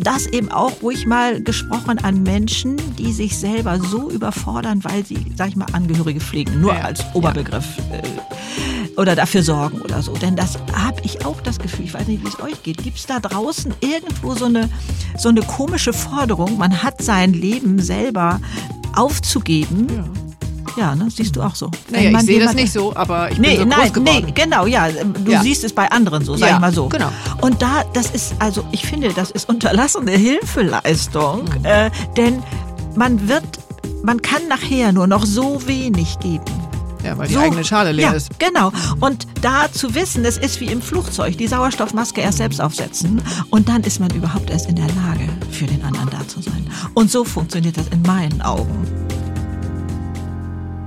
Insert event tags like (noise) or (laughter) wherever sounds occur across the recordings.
das eben auch ruhig mal gesprochen an Menschen, die sich selber so überfordern, weil sie, sag ich mal, Angehörige pflegen, nur ja. als Oberbegriff. Äh, oder dafür sorgen oder so. Denn das habe ich auch das Gefühl, ich weiß nicht, wie es euch geht. Gibt es da draußen irgendwo so eine, so eine komische Forderung, man hat sein Leben selber aufzugeben? Ja. Ja, ne? siehst du auch so. Naja, ich sehe das nicht so, aber ich nee, bin so nein, Nee, genau, ja. Du ja. siehst es bei anderen so, sag ja, ich mal so. Genau. Und da, das ist, also ich finde, das ist unterlassene Hilfeleistung, mhm. äh, denn man wird, man kann nachher nur noch so wenig geben. Ja, weil die so, eigene Schale leer ja, ist. Genau. Und da zu wissen, es ist wie im Flugzeug, die Sauerstoffmaske erst selbst aufsetzen und dann ist man überhaupt erst in der Lage, für den anderen da zu sein. Und so funktioniert das in meinen Augen.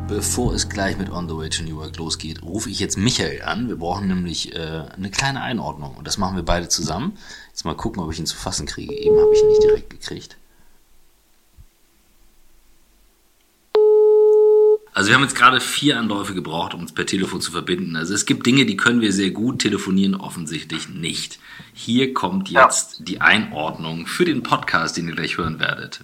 Bevor es gleich mit On the Way to New York losgeht, rufe ich jetzt Michael an. Wir brauchen nämlich äh, eine kleine Einordnung und das machen wir beide zusammen. Jetzt mal gucken, ob ich ihn zu fassen kriege. Eben habe ich ihn nicht direkt gekriegt. Also wir haben jetzt gerade vier Anläufe gebraucht, um uns per Telefon zu verbinden. Also es gibt Dinge, die können wir sehr gut telefonieren, offensichtlich nicht. Hier kommt jetzt ja. die Einordnung für den Podcast, den ihr gleich hören werdet.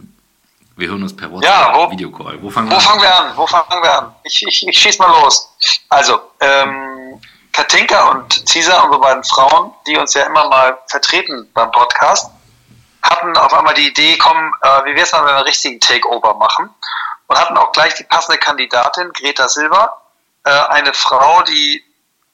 Wir hören uns per WhatsApp, ja, wo, Videocall. Wo fangen wir wo an? Fangen wir an? Wo fangen wir an? Ich, ich, ich schieß mal los. Also, ähm, Katinka und Cesar, unsere beiden Frauen, die uns ja immer mal vertreten beim Podcast, hatten auf einmal die Idee, komm, äh, wie wär's mal, wenn wir einen richtigen Takeover machen? und hatten auch gleich die passende Kandidatin, Greta Silva, äh, eine Frau, die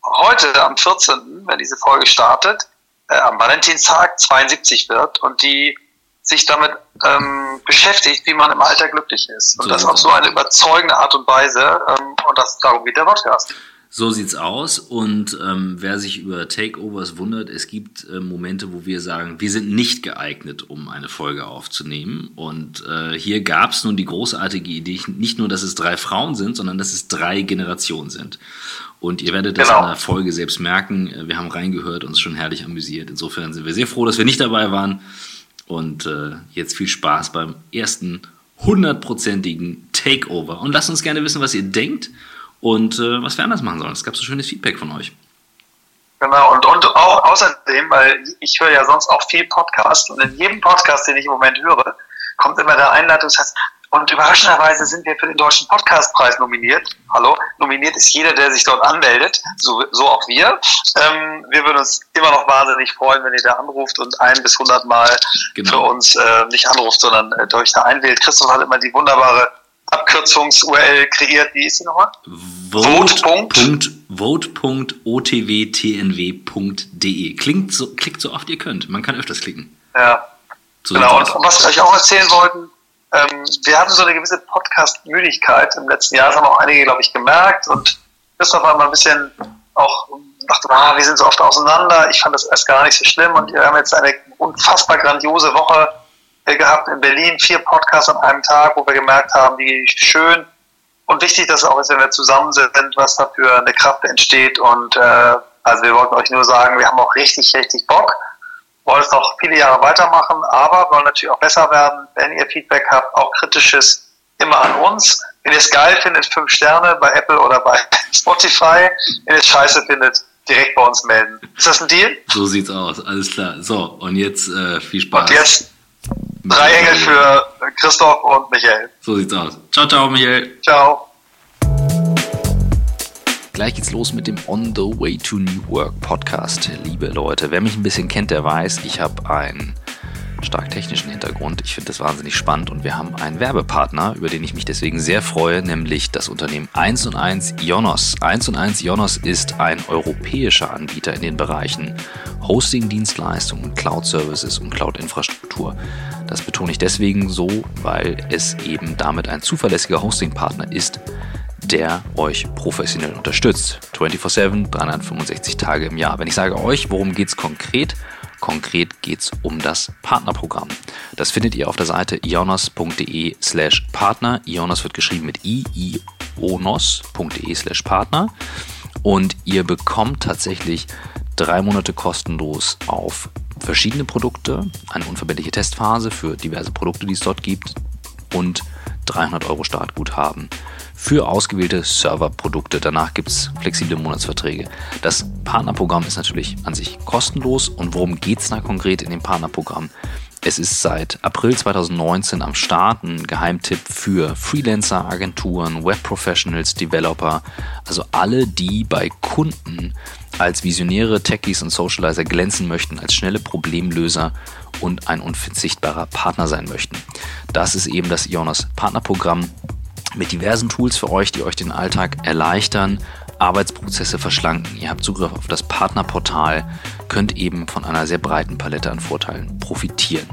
heute am 14., wenn diese Folge startet, äh, am Valentinstag 72 wird und die sich damit ähm, beschäftigt, wie man im Alter glücklich ist. Und so das auf so eine überzeugende Art und Weise. Ähm, und das darum geht der Podcast. So sieht's aus. Und ähm, wer sich über Takeovers wundert, es gibt äh, Momente, wo wir sagen, wir sind nicht geeignet, um eine Folge aufzunehmen. Und äh, hier gab's nun die großartige Idee, nicht nur, dass es drei Frauen sind, sondern dass es drei Generationen sind. Und ihr werdet das genau. in der Folge selbst merken. Äh, wir haben reingehört, uns schon herrlich amüsiert. Insofern sind wir sehr froh, dass wir nicht dabei waren. Und äh, jetzt viel Spaß beim ersten hundertprozentigen Takeover. Und lasst uns gerne wissen, was ihr denkt und äh, was wir anders machen sollen. Es gab so schönes Feedback von euch. Genau, und, und auch außerdem, weil ich höre ja sonst auch viel Podcast und in jedem Podcast, den ich im Moment höre, kommt immer der heißt, und überraschenderweise sind wir für den Deutschen Podcastpreis nominiert. Hallo, nominiert ist jeder, der sich dort anmeldet, so, so auch wir. Ähm, wir würden uns immer noch wahnsinnig freuen, wenn ihr da anruft und ein bis hundert Mal genau. für uns äh, nicht anruft, sondern äh, euch da einwählt. Christoph hat immer die wunderbare Abkürzungs-URL kreiert. Wie ist sie nochmal? Vote.vote.otwtnw.de. Klingt so, klickt so oft ihr könnt. Man kann öfters klicken. Ja. So genau. Und was wir euch auch erzählen wollten, ähm, wir hatten so eine gewisse Podcast-Müdigkeit im letzten Jahr. Das haben auch einige, glaube ich, gemerkt. Und Christoph war mal ein bisschen auch dachte, ah, wir sind so oft auseinander. Ich fand das erst gar nicht so schlimm. Und wir haben jetzt eine unfassbar grandiose Woche gehabt in Berlin, vier Podcasts an einem Tag, wo wir gemerkt haben, wie schön und wichtig das auch ist, wenn wir zusammen sind, was da für eine Kraft entsteht. Und äh, also wir wollten euch nur sagen, wir haben auch richtig, richtig Bock, wollen es noch viele Jahre weitermachen, aber wollen natürlich auch besser werden. Wenn ihr Feedback habt, auch kritisches, immer an uns. Wenn ihr es geil findet, fünf Sterne bei Apple oder bei (laughs) Spotify. Wenn ihr es scheiße findet, direkt bei uns melden. Ist das ein Deal? So sieht's aus, alles klar. So, und jetzt äh, viel Spaß. Und jetzt Drei Engel für Christoph und Michael. So sieht's aus. Ciao, ciao, Michael. Ciao. Gleich geht's los mit dem On the Way to New Work Podcast. Liebe Leute, wer mich ein bisschen kennt, der weiß, ich habe einen stark technischen Hintergrund. Ich finde das wahnsinnig spannend und wir haben einen Werbepartner, über den ich mich deswegen sehr freue, nämlich das Unternehmen 1 und 1 Ionos. 1 und 1 Ionos ist ein europäischer Anbieter in den Bereichen Hosting-Dienstleistungen, Cloud-Services und Cloud-Infrastruktur. Das betone ich deswegen so, weil es eben damit ein zuverlässiger Hosting-Partner ist, der euch professionell unterstützt. 24-7, 365 Tage im Jahr. Wenn ich sage euch, worum geht es konkret? Konkret geht es um das Partnerprogramm. Das findet ihr auf der Seite ionos.de slash Partner. Ionos wird geschrieben mit i, ionos.de slash Partner. Und ihr bekommt tatsächlich drei Monate kostenlos auf verschiedene Produkte, eine unverbindliche Testphase für diverse Produkte, die es dort gibt und 300 Euro Startguthaben für ausgewählte Serverprodukte. Danach gibt es flexible Monatsverträge. Das Partnerprogramm ist natürlich an sich kostenlos und worum geht es da konkret in dem Partnerprogramm? Es ist seit April 2019 am Start ein Geheimtipp für Freelancer, Agenturen, Web Professionals, Developer, also alle, die bei Kunden als Visionäre, Techies und Socializer glänzen möchten, als schnelle Problemlöser und ein unverzichtbarer Partner sein möchten. Das ist eben das Ionos Partnerprogramm mit diversen Tools für euch, die euch den Alltag erleichtern, Arbeitsprozesse verschlanken. Ihr habt Zugriff auf das Partnerportal, könnt eben von einer sehr breiten Palette an Vorteilen profitieren.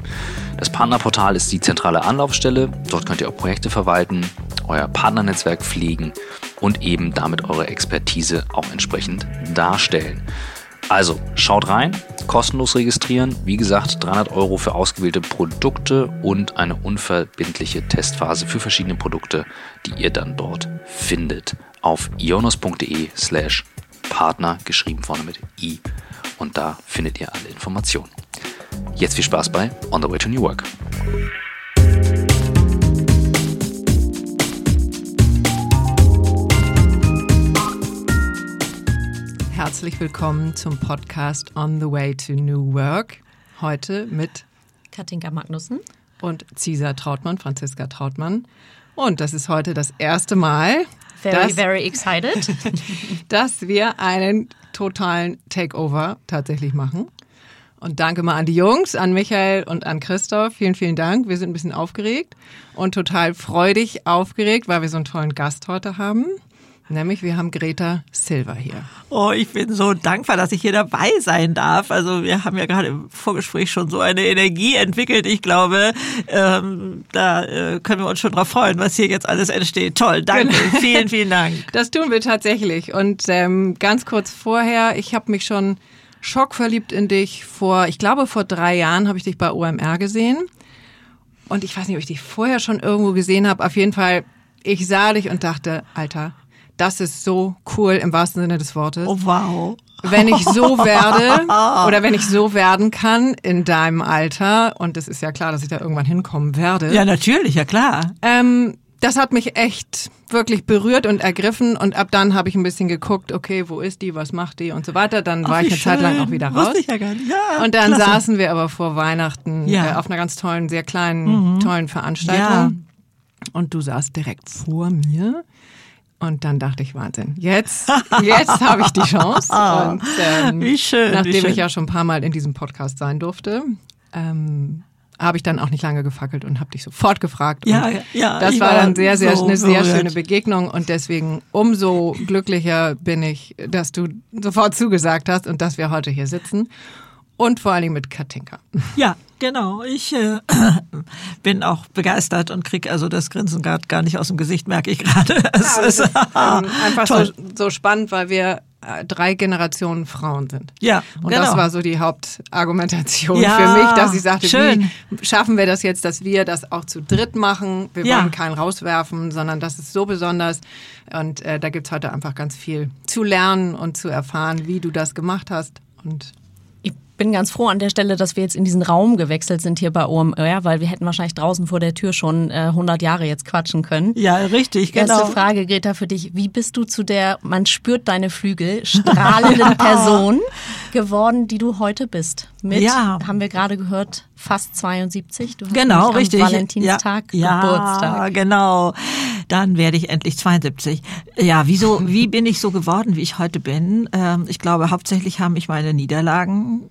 Das Partnerportal ist die zentrale Anlaufstelle. Dort könnt ihr auch Projekte verwalten, euer Partnernetzwerk pflegen und eben damit eure Expertise auch entsprechend darstellen. Also schaut rein, kostenlos registrieren. Wie gesagt, 300 Euro für ausgewählte Produkte und eine unverbindliche Testphase für verschiedene Produkte, die ihr dann dort findet auf ionos.de slash Partner, geschrieben vorne mit i. Und da findet ihr alle Informationen. Jetzt viel Spaß bei On the Way to New Work. Herzlich willkommen zum Podcast On the Way to New Work. Heute mit Katinka Magnussen und Cesar Trautmann, Franziska Trautmann. Und das ist heute das erste Mal, Very, dass, very excited. (laughs) dass wir einen totalen Takeover tatsächlich machen. Und danke mal an die Jungs, an Michael und an Christoph. Vielen, vielen Dank. Wir sind ein bisschen aufgeregt und total freudig aufgeregt, weil wir so einen tollen Gast heute haben. Nämlich, wir haben Greta Silver hier. Oh, ich bin so dankbar, dass ich hier dabei sein darf. Also wir haben ja gerade im Vorgespräch schon so eine Energie entwickelt. Ich glaube, ähm, da äh, können wir uns schon drauf freuen, was hier jetzt alles entsteht. Toll, danke, genau. vielen, vielen Dank. (laughs) Das tun wir tatsächlich. Und ähm, ganz kurz vorher, ich habe mich schon schockverliebt in dich. Vor, ich glaube, vor drei Jahren habe ich dich bei OMR gesehen. Und ich weiß nicht, ob ich dich vorher schon irgendwo gesehen habe. Auf jeden Fall, ich sah dich und dachte, Alter, das ist so cool im wahrsten Sinne des Wortes. Oh, wow. Wenn ich so (laughs) werde (laughs) oder wenn ich so werden kann in deinem Alter, und es ist ja klar, dass ich da irgendwann hinkommen werde. Ja, natürlich, ja klar. Ähm, das hat mich echt wirklich berührt und ergriffen und ab dann habe ich ein bisschen geguckt, okay, wo ist die, was macht die und so weiter. Dann Ach, war ich eine schön. Zeit lang auch wieder raus. Wusste ich ja gar nicht. Ja, und dann klasse. saßen wir aber vor Weihnachten ja. äh, auf einer ganz tollen, sehr kleinen, mhm. tollen Veranstaltung. Ja. Und du saßt direkt vor mir und dann dachte ich, Wahnsinn, jetzt, jetzt habe ich die Chance. (laughs) Und, ähm, wie schön. Nachdem wie schön. ich ja schon ein paar Mal in diesem Podcast sein durfte, ähm, habe ich dann auch nicht lange gefackelt und habe dich sofort gefragt. Ja, ja. Das war, dann sehr, sehr so eine sehr schöne Begegnung und deswegen umso glücklicher bin ich, dass du sofort zugesagt hast und dass wir heute hier sitzen und vor allen Dingen mit Katinka. Ja, genau. Ich äh, (clears throat) bin auch begeistert und kriege also das Grinsen gerade gar nicht aus dem Gesicht, merke ich gerade. (laughs) Es ja, ist ähm, (laughs) einfach so, so spannend, weil wir äh, drei Generationen Frauen sind. Ja, und genau. das war so die Hauptargumentation ja, für mich, dass ich sagte, schön. wie schaffen wir das jetzt, dass wir das auch zu dritt machen? Wir ja. wollen keinen rauswerfen, sondern das ist so besonders. Und äh, da gibt's heute einfach ganz viel zu lernen und zu erfahren, wie du das gemacht hast. Und bin ganz froh an der Stelle, dass wir jetzt in diesen Raum gewechselt sind hier bei OMR, weil wir hätten wahrscheinlich draußen vor der Tür schon äh, 100 Jahre jetzt quatschen können. Ja, richtig, genau. Erste Frage, Greta, für dich. Wie bist du zu der, man spürt deine Flügel, strahlenden (laughs) Person geworden, die du heute bist? Mit, ja. haben wir gerade gehört, fast 72. Du hast genau, am richtig. Valentinstag ja, Geburtstag. Ja, genau. Dann werde ich endlich 72. Ja, wieso, wie bin ich so geworden, wie ich heute bin? Ähm, ich glaube, hauptsächlich haben mich meine Niederlagen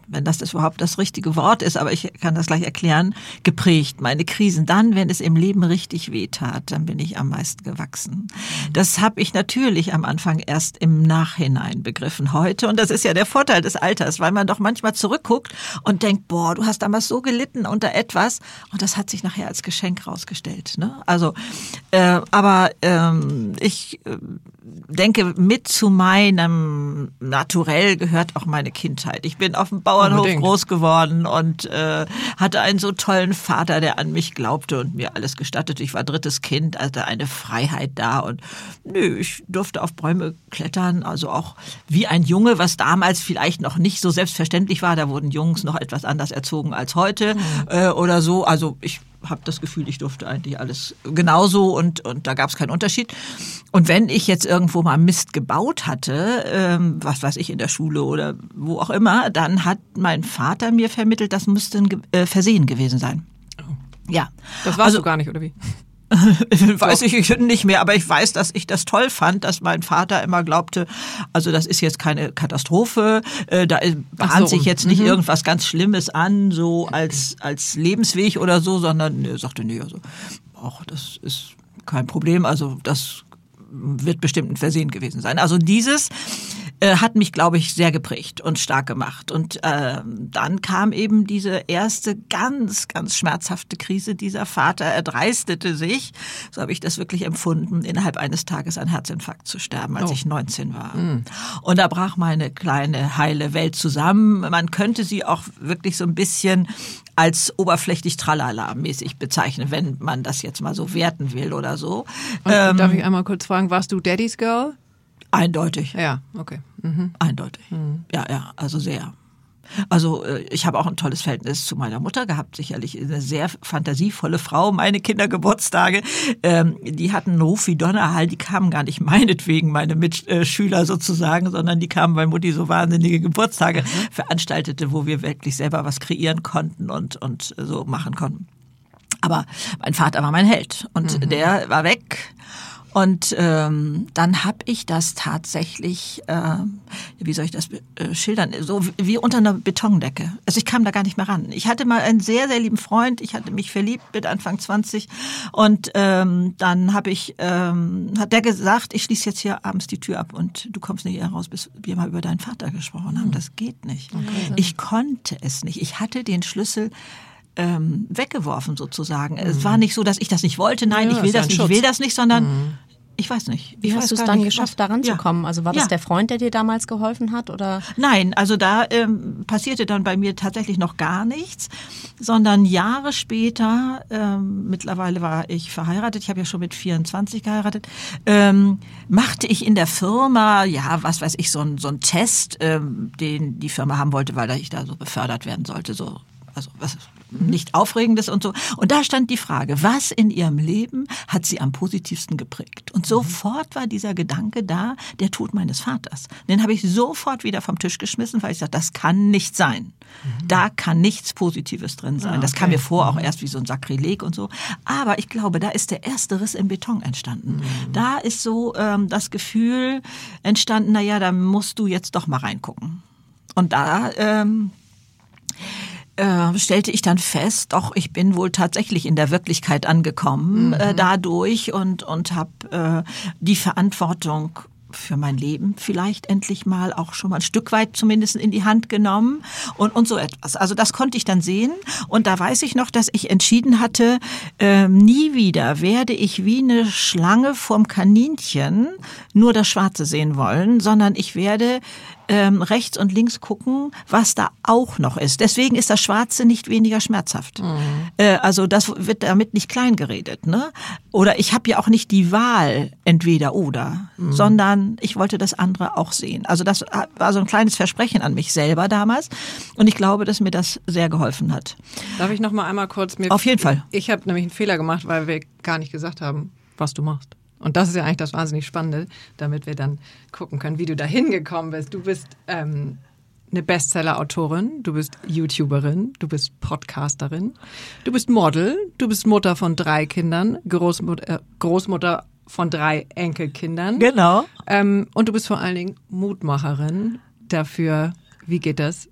wenn das, überhaupt das richtige Wort ist, aber ich kann das gleich erklären, geprägt. Meine Krisen. Dann, wenn es im Leben richtig weh tat, dann bin ich am meisten gewachsen. Das habe ich natürlich am Anfang erst im Nachhinein begriffen. Heute, und das ist ja der Vorteil des Alters, weil man doch manchmal zurückguckt und denkt, boah, du hast damals so gelitten unter etwas und das hat sich nachher als Geschenk rausgestellt. Ne? Also, äh, aber ähm, ich äh, denke, mit zu meinem Naturell gehört auch meine Kindheit. Ich bin auf dem Bauernhof Unbedingt. groß geworden und äh, hatte einen so tollen Vater, der an mich glaubte und mir alles gestattet. Ich war drittes Kind, also eine Freiheit da und nö, ich durfte auf Bäume klettern, also auch wie ein Junge, was damals vielleicht noch nicht so selbstverständlich war. Da wurden Jungs noch etwas anders erzogen als heute mhm. äh, oder so. Also ich habe das Gefühl, ich durfte eigentlich alles genauso und, und da gab es keinen Unterschied. Und wenn ich jetzt irgendwo mal Mist gebaut hatte, ähm, was weiß ich, in der Schule oder wo auch immer, dann hat mein Vater mir vermittelt, das müsste ein äh, Versehen gewesen sein. Oh. Ja. Das warst also, du gar nicht, oder wie? (laughs) weiß ich nicht mehr, aber ich weiß, dass ich das toll fand, dass mein Vater immer glaubte, also das ist jetzt keine Katastrophe, äh, da bahnt so. sich jetzt nicht mhm. irgendwas ganz Schlimmes an, so als, als Lebensweg oder so, sondern er sagte, nee, also, ach, das ist kein Problem, also das wird bestimmt ein Versehen gewesen sein. Also dieses äh, hat mich, glaube ich, sehr geprägt und stark gemacht. Und äh, dann kam eben diese erste ganz, ganz schmerzhafte Krise. Dieser Vater erdreistete sich, so habe ich das wirklich empfunden, innerhalb eines Tages an Herzinfarkt zu sterben, als oh. ich 19 war. Mhm. Und da brach meine kleine, heile Welt zusammen. Man könnte sie auch wirklich so ein bisschen als oberflächlich Tralala-mäßig bezeichnen, wenn man das jetzt mal so werten will oder so. Ähm, darf ich einmal kurz fragen, warst du Daddy's Girl? Eindeutig. Ja, okay. Mhm. Eindeutig. Mhm. Ja, ja, also sehr. Also äh, ich habe auch ein tolles Verhältnis zu meiner Mutter gehabt, sicherlich eine sehr fantasievolle Frau. Meine Kindergeburtstage, ähm, die hatten einen Ruf wie Donnerhall, die kamen gar nicht meinetwegen, meine Mitschüler sozusagen, sondern die kamen, weil Mutti so wahnsinnige Geburtstage mhm. veranstaltete, wo wir wirklich selber was kreieren konnten und, und so machen konnten. Aber mein Vater war mein Held und mhm. der war weg und ähm, dann habe ich das tatsächlich, äh, wie soll ich das äh, schildern, so wie unter einer Betondecke. Also ich kam da gar nicht mehr ran. Ich hatte mal einen sehr, sehr lieben Freund, ich hatte mich verliebt mit Anfang 20 und ähm, dann habe ich, ähm, hat der gesagt, ich schließe jetzt hier abends die Tür ab und du kommst nicht heraus, bis wir mal über deinen Vater gesprochen haben. Hm. Das geht nicht. Okay. Ich konnte es nicht. Ich hatte den Schlüssel ähm, weggeworfen sozusagen. Mhm. Es war nicht so, dass ich das nicht wollte. Nein, ja, ich will das nicht, ich will das nicht, sondern mhm. ich weiß nicht. Wie hast du es dann nicht, geschafft, da ranzukommen? Ja. Also war das ja. der Freund, der dir damals geholfen hat? Oder? Nein, also da ähm, passierte dann bei mir tatsächlich noch gar nichts, sondern Jahre später, ähm, mittlerweile war ich verheiratet, ich habe ja schon mit 24 geheiratet, ähm, machte ich in der Firma, ja, was weiß ich, so ein, so ein Test, ähm, den die Firma haben wollte, weil ich da so befördert werden sollte, so also was nicht Aufregendes und so. Und da stand die Frage, was in ihrem Leben hat sie am positivsten geprägt? Und sofort war dieser Gedanke da, der Tod meines Vaters. Den habe ich sofort wieder vom Tisch geschmissen, weil ich sagte, das kann nicht sein. Da kann nichts Positives drin sein. okay. Das kam mir vor, auch erst wie so ein Sakrileg und so. Aber ich glaube, da ist der erste Riss im Beton entstanden. Mhm. Da ist so ähm, das Gefühl entstanden, na ja, da musst du jetzt doch mal reingucken. Und da ähm, äh, stellte ich dann fest, doch ich bin wohl tatsächlich in der Wirklichkeit angekommen mhm. äh, dadurch und und habe äh, die Verantwortung für mein Leben vielleicht endlich mal auch schon mal ein Stück weit zumindest in die Hand genommen und, und so etwas. Also das konnte ich dann sehen und da weiß ich noch, dass ich entschieden hatte, äh, nie wieder werde ich wie eine Schlange vorm Kaninchen nur das Schwarze sehen wollen, sondern ich werde ähm, rechts und links gucken, was da auch noch ist. Deswegen ist das Schwarze nicht weniger schmerzhaft. Mhm. Äh, also das wird damit nicht klein geredet. Ne? Oder ich habe ja auch nicht die Wahl entweder oder, mhm. sondern ich wollte das andere auch sehen. Also das war so ein kleines Versprechen an mich selber damals und ich glaube, dass mir das sehr geholfen hat. Darf ich noch mal einmal kurz mir Auf jeden Fall. Ich habe nämlich einen Fehler gemacht, weil wir gar nicht gesagt haben, was du machst. Und das ist ja eigentlich das wahnsinnig Spannende, damit wir dann gucken können, wie du da hingekommen bist. Du bist ähm, eine Bestseller-Autorin, du bist YouTuberin, du bist Podcasterin, du bist Model, du bist Mutter von drei Kindern, Großmutter, äh, Großmutter von drei Enkelkindern. Genau. Ähm, und du bist vor allen Dingen Mutmacherin dafür, wie geht das,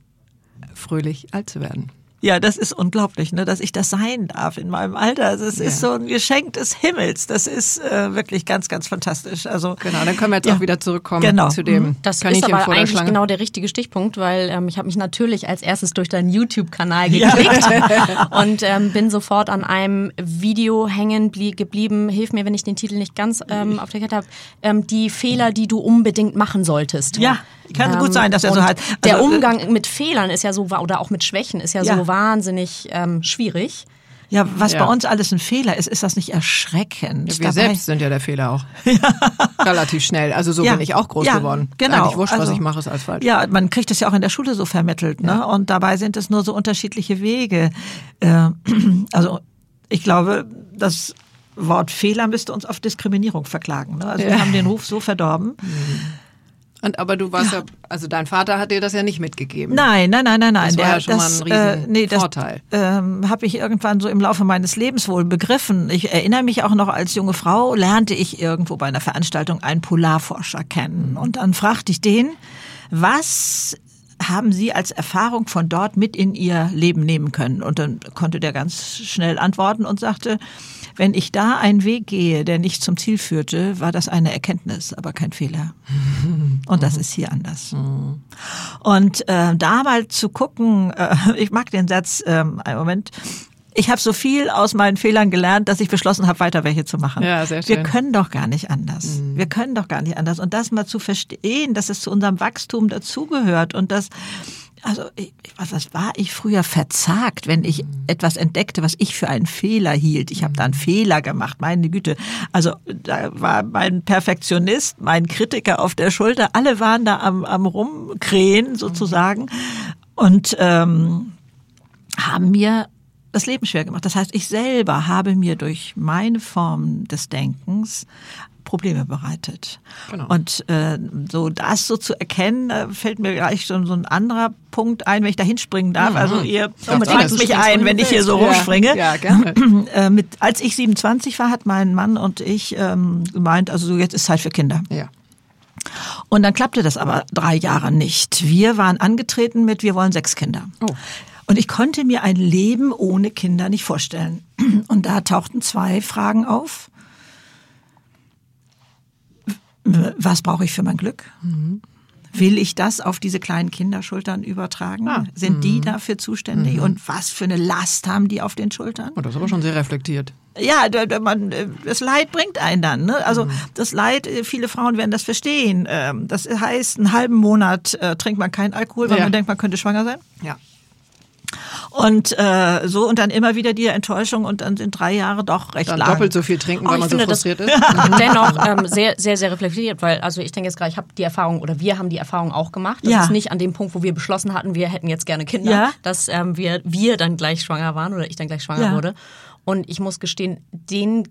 fröhlich alt zu werden. Ja, das ist unglaublich, ne, dass ich das sein darf in meinem Alter. Also es ja. ist so ein Geschenk des Himmels. Das ist äh, wirklich ganz, ganz fantastisch. Also genau, dann können wir jetzt ja. auch wieder zurückkommen genau. zu dem. Mhm. Das ist aber eigentlich Schlange. genau der richtige Stichpunkt, weil ähm, ich habe mich natürlich als erstes durch deinen YouTube-Kanal geklickt ja. (laughs) und ähm, bin sofort an einem Video hängen geblieben. Hilf mir, wenn ich den Titel nicht ganz ähm, auf der Kette habe. Ähm, die Fehler, die du unbedingt machen solltest. Ja, kann gut sein, dass er so hat. Also, der äh, Umgang mit Fehlern ist ja so oder auch mit Schwächen ist ja, so wahnsinnig ähm, schwierig. Ja, was ja. bei uns alles ein Fehler ist, ist das nicht erschreckend? Ja, wir Dabei selbst sind ja der Fehler auch. (laughs) Relativ schnell. Also so ja. bin ich auch groß geworden. Genau. Eigentlich wurscht, also, was ich mache, ist als falsch. Ja, man kriegt es ja auch in der Schule so vermittelt. Ne? Und dabei sind es nur so unterschiedliche Wege. Äh, (clears throat) also ich glaube, das Wort Fehler müsste uns auf Diskriminierung verklagen. Ne? Also ja. wir haben den Ruf so verdorben. Mhm. Und aber du warst ja. ja. also dein Vater hat dir das ja nicht mitgegeben. Nein, nein, nein, nein, nein. Das war Der, ja schon das, mal ein riesen äh, nee, Vorteil. Das ähm, habe ich irgendwann so im Laufe meines Lebens wohl begriffen. Ich erinnere mich auch noch als junge Frau lernte ich irgendwo bei einer Veranstaltung einen Polarforscher kennen und dann fragte ich den, was haben Sie als Erfahrung von dort mit in Ihr Leben nehmen können? Und dann konnte der ganz schnell antworten und sagte, wenn ich da einen Weg gehe, der nicht zum Ziel führte, war das eine Erkenntnis, aber kein Fehler. (laughs) Und das ist hier anders. Und äh, da mal zu gucken, äh, (laughs) ich mag den Satz, äh, einen Moment, ich habe so viel aus meinen Fehlern gelernt, dass ich beschlossen habe, weiter welche zu machen. Ja, sehr schön. Wir können doch gar nicht anders. Mhm. Wir können doch gar nicht anders. Und das mal zu verstehen, dass es zu unserem Wachstum dazugehört und dass also ich, was, war ich früher verzagt, wenn ich etwas entdeckte, was ich für einen Fehler hielt. Ich habe da einen Fehler gemacht, meine Güte. Also da war mein Perfektionist, mein Kritiker auf der Schulter, alle waren da am, am Rumkrähen sozusagen und ähm, haben mir das Leben schwer gemacht. Das heißt, ich selber habe mir durch meine Form des Denkens Probleme bereitet. Genau. Und äh, so das so zu erkennen, äh, fällt mir gleich schon so ein anderer Punkt ein, wenn ich da hinspringen darf. Mhm. Also ihr fragt mich ein, wenn ich hier so rumspringe. Ja, gerne. (clears throat) äh, mit, als ich 27 war, hat mein Mann und ich ähm, gemeint, also jetzt ist Zeit für Kinder. Ja. Und dann klappte das aber drei Jahre nicht. Wir waren angetreten mit, wir wollen sechs Kinder. Oh. Und ich konnte mir ein Leben ohne Kinder nicht vorstellen. (clears throat) Und da tauchten zwei Fragen auf. Was brauche ich für mein Glück? Mhm. Will ich das auf diese kleinen Kinderschultern übertragen? Ah. Sind mhm. die dafür zuständig? Mhm. Und was für eine Last haben die auf den Schultern? Oh, das ist aber schon sehr reflektiert. Ja, das Leid bringt einen dann. Ne? Also mhm. das Leid, äh, viele Frauen werden das verstehen. Ähm, das heißt, einen halben Monat äh, trinkt man keinen Alkohol, weil ja. man denkt, man könnte schwanger sein. Ja. Und äh, so und dann immer wieder die Enttäuschung und dann sind drei Jahre doch recht dann lang. doppelt so viel trinken, oh, weil man so frustriert ist. (laughs) Dennoch ähm, sehr, sehr, sehr reflektiert, weil also ich denke jetzt gerade, ich habe die Erfahrung oder wir haben die Erfahrung auch gemacht. Das ja. ist nicht an dem Punkt, wo wir beschlossen hatten, wir hätten jetzt gerne Kinder, ja. dass ähm, wir, wir dann gleich schwanger waren oder ich dann gleich schwanger ja. wurde. Und ich muss gestehen, den,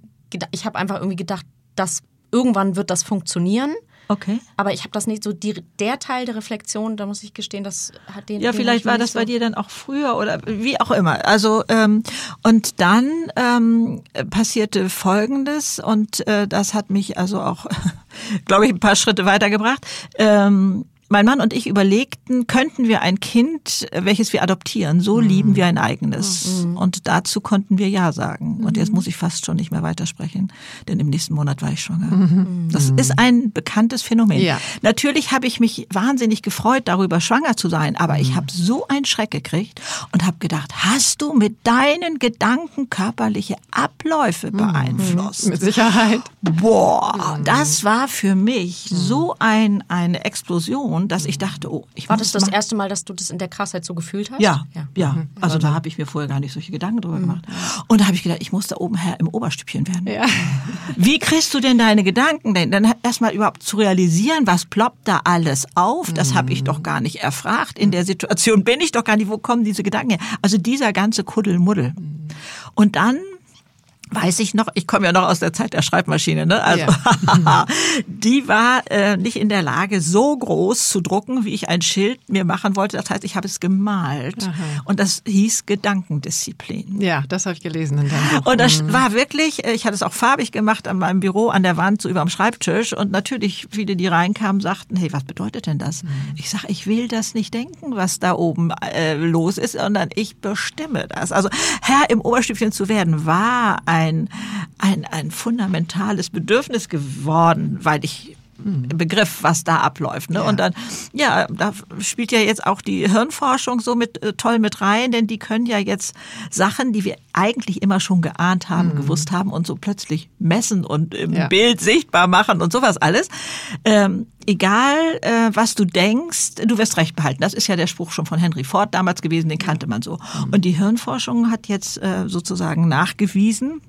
ich habe einfach irgendwie gedacht, dass irgendwann wird das funktionieren. Okay. Aber ich habe das nicht so, die, der Teil der Reflexion, da muss ich gestehen, das hat den. Ja, vielleicht war das so bei dir dann auch früher oder wie auch immer. Also, ähm, und dann ähm, passierte Folgendes und äh, das hat mich also auch, (laughs) glaube ich, ein paar Schritte weitergebracht. Ähm, mein Mann und ich überlegten, könnten wir ein Kind, welches wir adoptieren, so mhm. lieben wir ein eigenes. Mhm. Und dazu konnten wir Ja sagen. Und jetzt mhm. muss ich fast schon nicht mehr weitersprechen, denn im nächsten Monat war ich schwanger. Mhm. Das ist ein bekanntes Phänomen. Ja. Natürlich habe ich mich wahnsinnig gefreut, darüber schwanger zu sein, aber ich mhm. habe so einen Schreck gekriegt und habe gedacht, hast du mit deinen Gedanken körperliche Abläufe mhm. beeinflusst? Mit Sicherheit. Boah, das war für mich so ein, eine Explosion Situation, dass ich dachte, oh, ich War das das erste Mal, dass du das in der Krassheit so gefühlt hast? Ja, ja. ja. Mhm. Also da habe ich mir vorher gar nicht solche Gedanken drüber mhm. gemacht. Und da habe ich gedacht, ich muss da oben her im Oberstübchen werden. Ja. (laughs) Wie kriegst du denn deine Gedanken denn? Dann erstmal überhaupt zu realisieren, was ploppt da alles auf? Das habe ich doch gar nicht erfragt. In der Situation bin ich doch gar nicht, wo kommen diese Gedanken her? Also dieser ganze Kuddelmuddel. Und dann weiß ich noch, ich komme ja noch aus der Zeit der Schreibmaschine, ne? Also ja. (laughs) die war äh, nicht in der Lage, so groß zu drucken, wie ich ein Schild mir machen wollte. Das heißt, ich habe es gemalt Aha. und das hieß Gedankendisziplin. Ja, das habe ich gelesen in deinem Buch. Und das mhm. war wirklich, äh, ich hatte es auch farbig gemacht an meinem Büro, an der Wand, so über dem Schreibtisch. Und natürlich viele, die reinkamen, sagten, hey, was bedeutet denn das? Mhm. Ich sage, ich will das nicht denken, was da oben äh, los ist, sondern ich bestimme das. Also Herr im Oberstübchen zu werden, war ein ein, ein, ein fundamentales Bedürfnis geworden, weil ich Begriff, was da abläuft. Ne? Ja. Und dann, ja, da spielt ja jetzt auch die Hirnforschung so mit äh, toll mit rein, denn die können ja jetzt Sachen, die wir eigentlich immer schon geahnt haben, mhm. gewusst haben und so plötzlich messen und im ja. Bild sichtbar machen und sowas alles. Ähm, egal, äh, was du denkst, du wirst recht behalten. Das ist ja der Spruch schon von Henry Ford damals gewesen, den kannte man so. Mhm. Und die Hirnforschung hat jetzt äh, sozusagen nachgewiesen,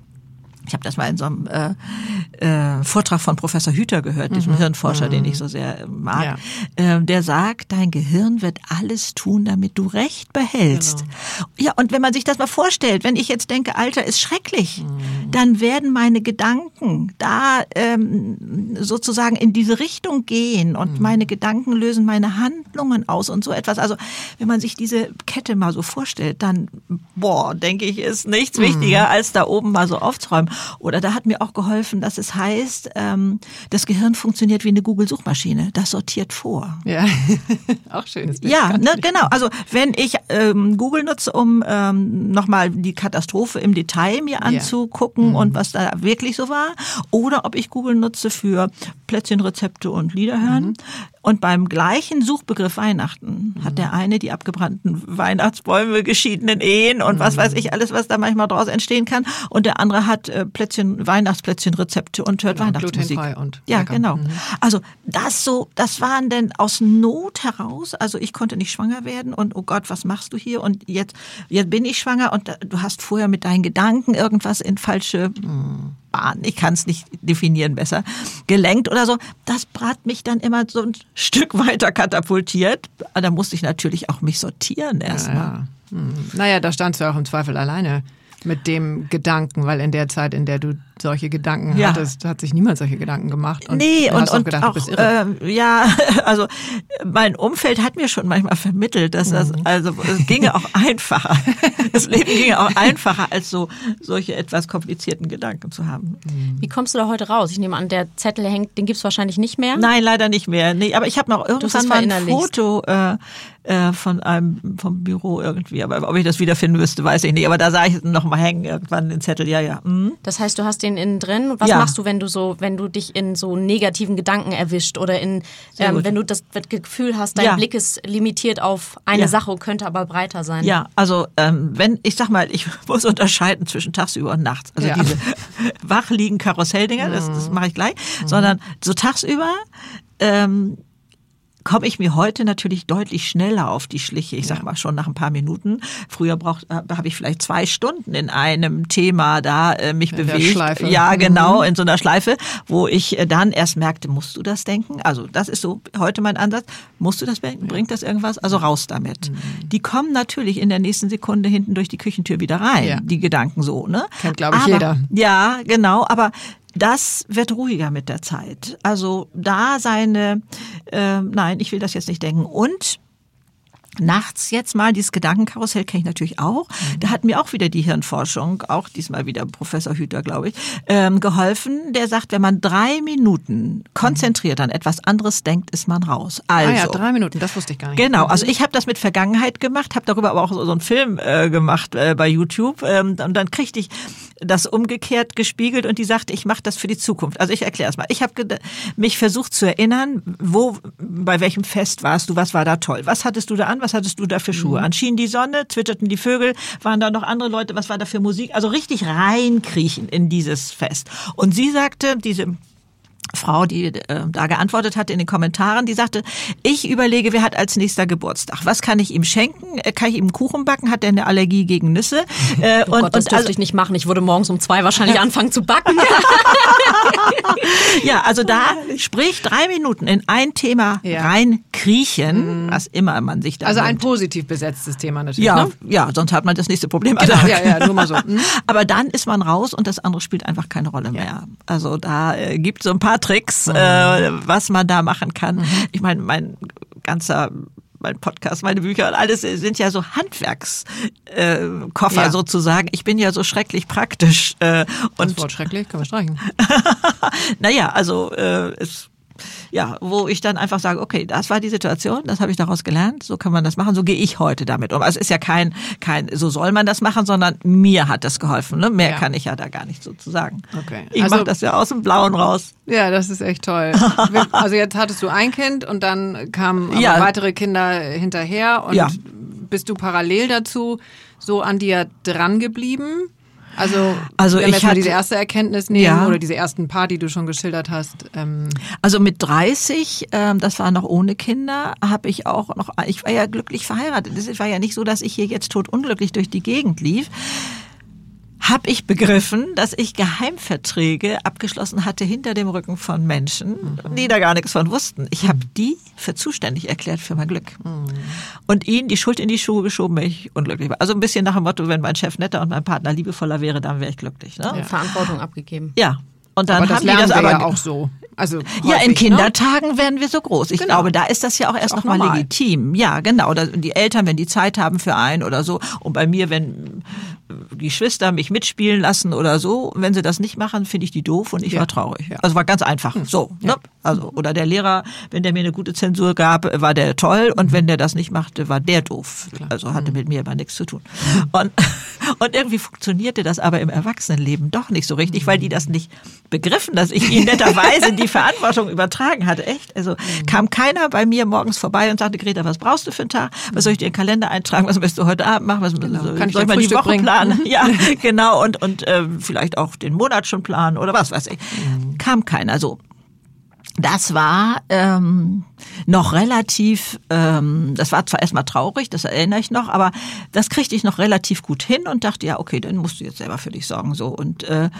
ich habe das mal in so einem äh, äh, Vortrag von Professor Hüter gehört, diesem mhm. Hirnforscher, den ich so sehr äh, mag. Ja. Ähm, der sagt, dein Gehirn wird alles tun, damit du Recht behältst. Genau. Ja, und wenn man sich das mal vorstellt, wenn ich jetzt denke, Alter ist schrecklich, mhm. dann werden meine Gedanken da ähm, sozusagen in diese Richtung gehen und mhm. meine Gedanken lösen meine Handlungen aus und so etwas. Also wenn man sich diese Kette mal so vorstellt, dann, boah, denke ich, ist nichts mhm. wichtiger, als da oben mal so aufzuräumen. Oder da hat mir auch geholfen, dass es heißt, ähm, das Gehirn funktioniert wie eine Google-Suchmaschine. Das sortiert vor. Ja, (laughs) auch schön. Ja, ne, genau. Also wenn ich ähm, Google nutze, um ähm, nochmal die Katastrophe im Detail mir anzugucken ja. mhm. und was da wirklich so war, oder ob ich Google nutze für Plätzchenrezepte und Lieder hören, mhm. Und beim gleichen Suchbegriff Weihnachten mhm. hat der eine die abgebrannten Weihnachtsbäume, geschiedenen Ehen und mhm. was weiß ich alles, was da manchmal draus entstehen kann. Und der andere hat äh, Plätzchen, Weihnachtsplätzchenrezepte und hört genau, Weihnachtsmusik. Und ja, genau. Mhm. Also das so, das waren denn aus Not heraus. Also ich konnte nicht schwanger werden und oh Gott, was machst du hier? Und jetzt, jetzt bin ich schwanger und du hast vorher mit deinen Gedanken irgendwas in falsche mhm. Bahn, ich kann es nicht definieren besser, gelenkt oder so. Das brat mich dann immer so ein Stück weiter katapultiert. Da musste ich natürlich auch mich sortieren erstmal. Ja. Hm. Naja, da standst du auch im Zweifel alleine mit dem Gedanken, weil in der Zeit, in der du solche Gedanken ja. hattest, hat sich niemand solche Gedanken gemacht. Und nee, und, und gedacht, auch, äh, ja, (laughs) also mein Umfeld hat mir schon manchmal vermittelt, dass das, mhm. also es ginge auch (laughs) einfacher. Das Leben ginge auch einfacher, als so solche etwas komplizierten Gedanken zu haben. Wie kommst du da heute raus? Ich nehme an, der Zettel hängt, den gibt's wahrscheinlich nicht mehr? Nein, leider nicht mehr. Nee, aber ich habe noch irgendwann mal ein Foto äh, äh, von einem vom Büro irgendwie. Aber ob ich das wiederfinden müsste, weiß ich nicht. Aber da sah ich noch mal hängen irgendwann den Zettel. Ja, ja. Mhm. Das heißt, du hast den innen drin. Was ja. machst du, wenn du so, wenn du dich in so negativen Gedanken erwischt oder in, ähm, wenn du das Gefühl hast, dein ja. Blick ist limitiert auf eine ja. Sache, könnte aber breiter sein? Ja, also ähm, wenn ich sag mal, ich (laughs) muss unterscheiden zwischen tagsüber und nachts. Also diese (laughs) wachliegen Karusselldinger, das, das mhm. mache ich gleich, mhm. sondern so tagsüber. Ähm, komme ich mir heute natürlich deutlich schneller auf die Schliche. Ich sag mal schon nach ein paar Minuten. Früher braucht äh, habe ich vielleicht zwei Stunden in einem Thema da äh, mich in bewegt. Ja, genau, mhm. in so einer Schleife, wo ich äh, dann erst merkte, musst du das denken? Also das ist so heute mein Ansatz. Musst du das denken? Bringt das irgendwas? Also raus damit. Mhm. Die kommen natürlich in der nächsten Sekunde hinten durch die Küchentür wieder rein. Ja. Die Gedanken so, ne? Kennt glaube ich aber, jeder. Ja, genau. Aber das wird ruhiger mit der Zeit. Also da seine, äh, nein, ich will das jetzt nicht denken. Und nachts jetzt mal, dieses Gedankenkarussell kenne ich natürlich auch. Da hat mir auch wieder die Hirnforschung, auch diesmal wieder Professor Hüter, glaube ich, ähm, geholfen. Der sagt, wenn man drei Minuten konzentriert an etwas anderes denkt, ist man raus. Also, ah ja, also drei Minuten, das wusste ich gar nicht. Genau, also ich habe das mit Vergangenheit gemacht, habe darüber aber auch so, so einen Film äh, gemacht äh, bei YouTube. Ähm, und dann kriegte ich das umgekehrt gespiegelt und die sagte, ich mache das für die Zukunft. Also ich erkläre es mal. Ich habe mich versucht zu erinnern, wo, bei welchem Fest warst du, was war da toll? Was hattest du da an? Was hattest du da für Schuhe mhm. an? Schien die Sonne, zwitterten die Vögel, waren da noch andere Leute, was war da für Musik? Also richtig reinkriechen in dieses Fest. Und sie sagte, diese Frau, die äh, da geantwortet hat in den Kommentaren, die sagte, ich überlege, wer hat als nächster Geburtstag? Was kann ich ihm schenken? Äh, kann ich ihm Kuchen backen? Hat er eine Allergie gegen Nüsse? (laughs) Äh, oh und, Gott, das und, also, ich nicht machen. Ich würde morgens um zwei wahrscheinlich (laughs) anfangen zu backen. (laughs) ja, also da sprich drei Minuten in ein Thema ja. reinkriechen, mhm. was immer man sich da Also nimmt. ein positiv besetztes Thema natürlich. Ja, ne? ja, sonst hat man das nächste Problem. Genau, ja, ja, nur mal so. Mhm. Aber dann ist man raus und das andere spielt einfach keine Rolle mehr. Also da äh, gibt so ein paar Tricks, mhm. äh, was man da machen kann. Mhm. Ich meine, mein ganzer mein Podcast, meine Bücher und alles sind ja so Handwerkskoffer äh, ja. sozusagen. Ich bin ja so schrecklich praktisch. Äh, und das Wort schrecklich, können wir streichen. (laughs) naja, also äh, es ja, wo ich dann einfach sage, okay, das war die Situation, das habe ich daraus gelernt, so kann man das machen, so gehe ich heute damit um. Also es ist ja kein, kein, so soll man das machen, sondern mir hat das geholfen. Ne? Mehr ja. kann ich ja da gar nicht sozusagen. Okay. Ich also, mache das ja aus dem Blauen raus. Ja, das ist echt toll. (laughs) also jetzt hattest du ein Kind und dann kamen ja. weitere Kinder hinterher und ja. bist du parallel dazu so an dir dran geblieben? Also, also wenn wir ich hatte diese erste Erkenntnis nehmen ja. oder diese ersten paar, die du schon geschildert hast. Ähm. Also mit 30, ähm, das war noch ohne Kinder, habe ich auch noch, ich war ja glücklich verheiratet. Es war ja nicht so, dass ich hier jetzt tot unglücklich durch die Gegend lief habe ich begriffen, dass ich Geheimverträge abgeschlossen hatte hinter dem Rücken von Menschen, mhm. die da gar nichts von wussten. Ich habe die für zuständig erklärt für mein Glück. Mhm. Und ihnen die Schuld in die Schuhe geschoben, wenn ich unglücklich war. Also ein bisschen nach dem Motto, wenn mein Chef netter und mein Partner liebevoller wäre, dann wäre ich glücklich. Ne? Ja. Verantwortung abgegeben. Ja, und dann aber das haben die das aber ja auch so. Also häufig, ja, in ne? Kindertagen ne? werden wir so groß. Ich Genau. glaube, da ist das ja auch erst auch noch mal normal. legitim. Ja, genau. Die Eltern, wenn die Zeit haben für einen oder so. Und bei mir, wenn die Geschwister mich mitspielen lassen oder so, wenn sie das nicht machen, finde ich die doof und ich Ja. war traurig. Ja. Also war ganz einfach. So, ne? Also oder der Lehrer, wenn der mir eine gute Zensur gab, war der toll und wenn der das nicht machte, war der doof. Also Hm. hatte mit mir aber nichts zu tun. Und (laughs) und irgendwie funktionierte das aber im Erwachsenenleben doch nicht so richtig, weil die das nicht begriffen, dass ich ihnen netterweise (laughs) die Verantwortung übertragen hatte. Echt? Also kam keiner bei mir morgens vorbei und sagte, Greta, was brauchst du für einen Tag? Was soll ich dir in den Kalender eintragen? Was willst du heute Abend machen? Was soll, Genau. Kann ich soll ich mal die Frühstück Woche bringen? planen? (laughs) Ja, genau. Und, und ähm, vielleicht auch den Monat schon planen oder was weiß ich. Kam keiner. So. Das war ähm, noch relativ, ähm, das war zwar erstmal traurig, das erinnere ich noch, aber das kriegte ich noch relativ gut hin und dachte, ja, okay, dann musst du jetzt selber für dich sorgen. so Und äh,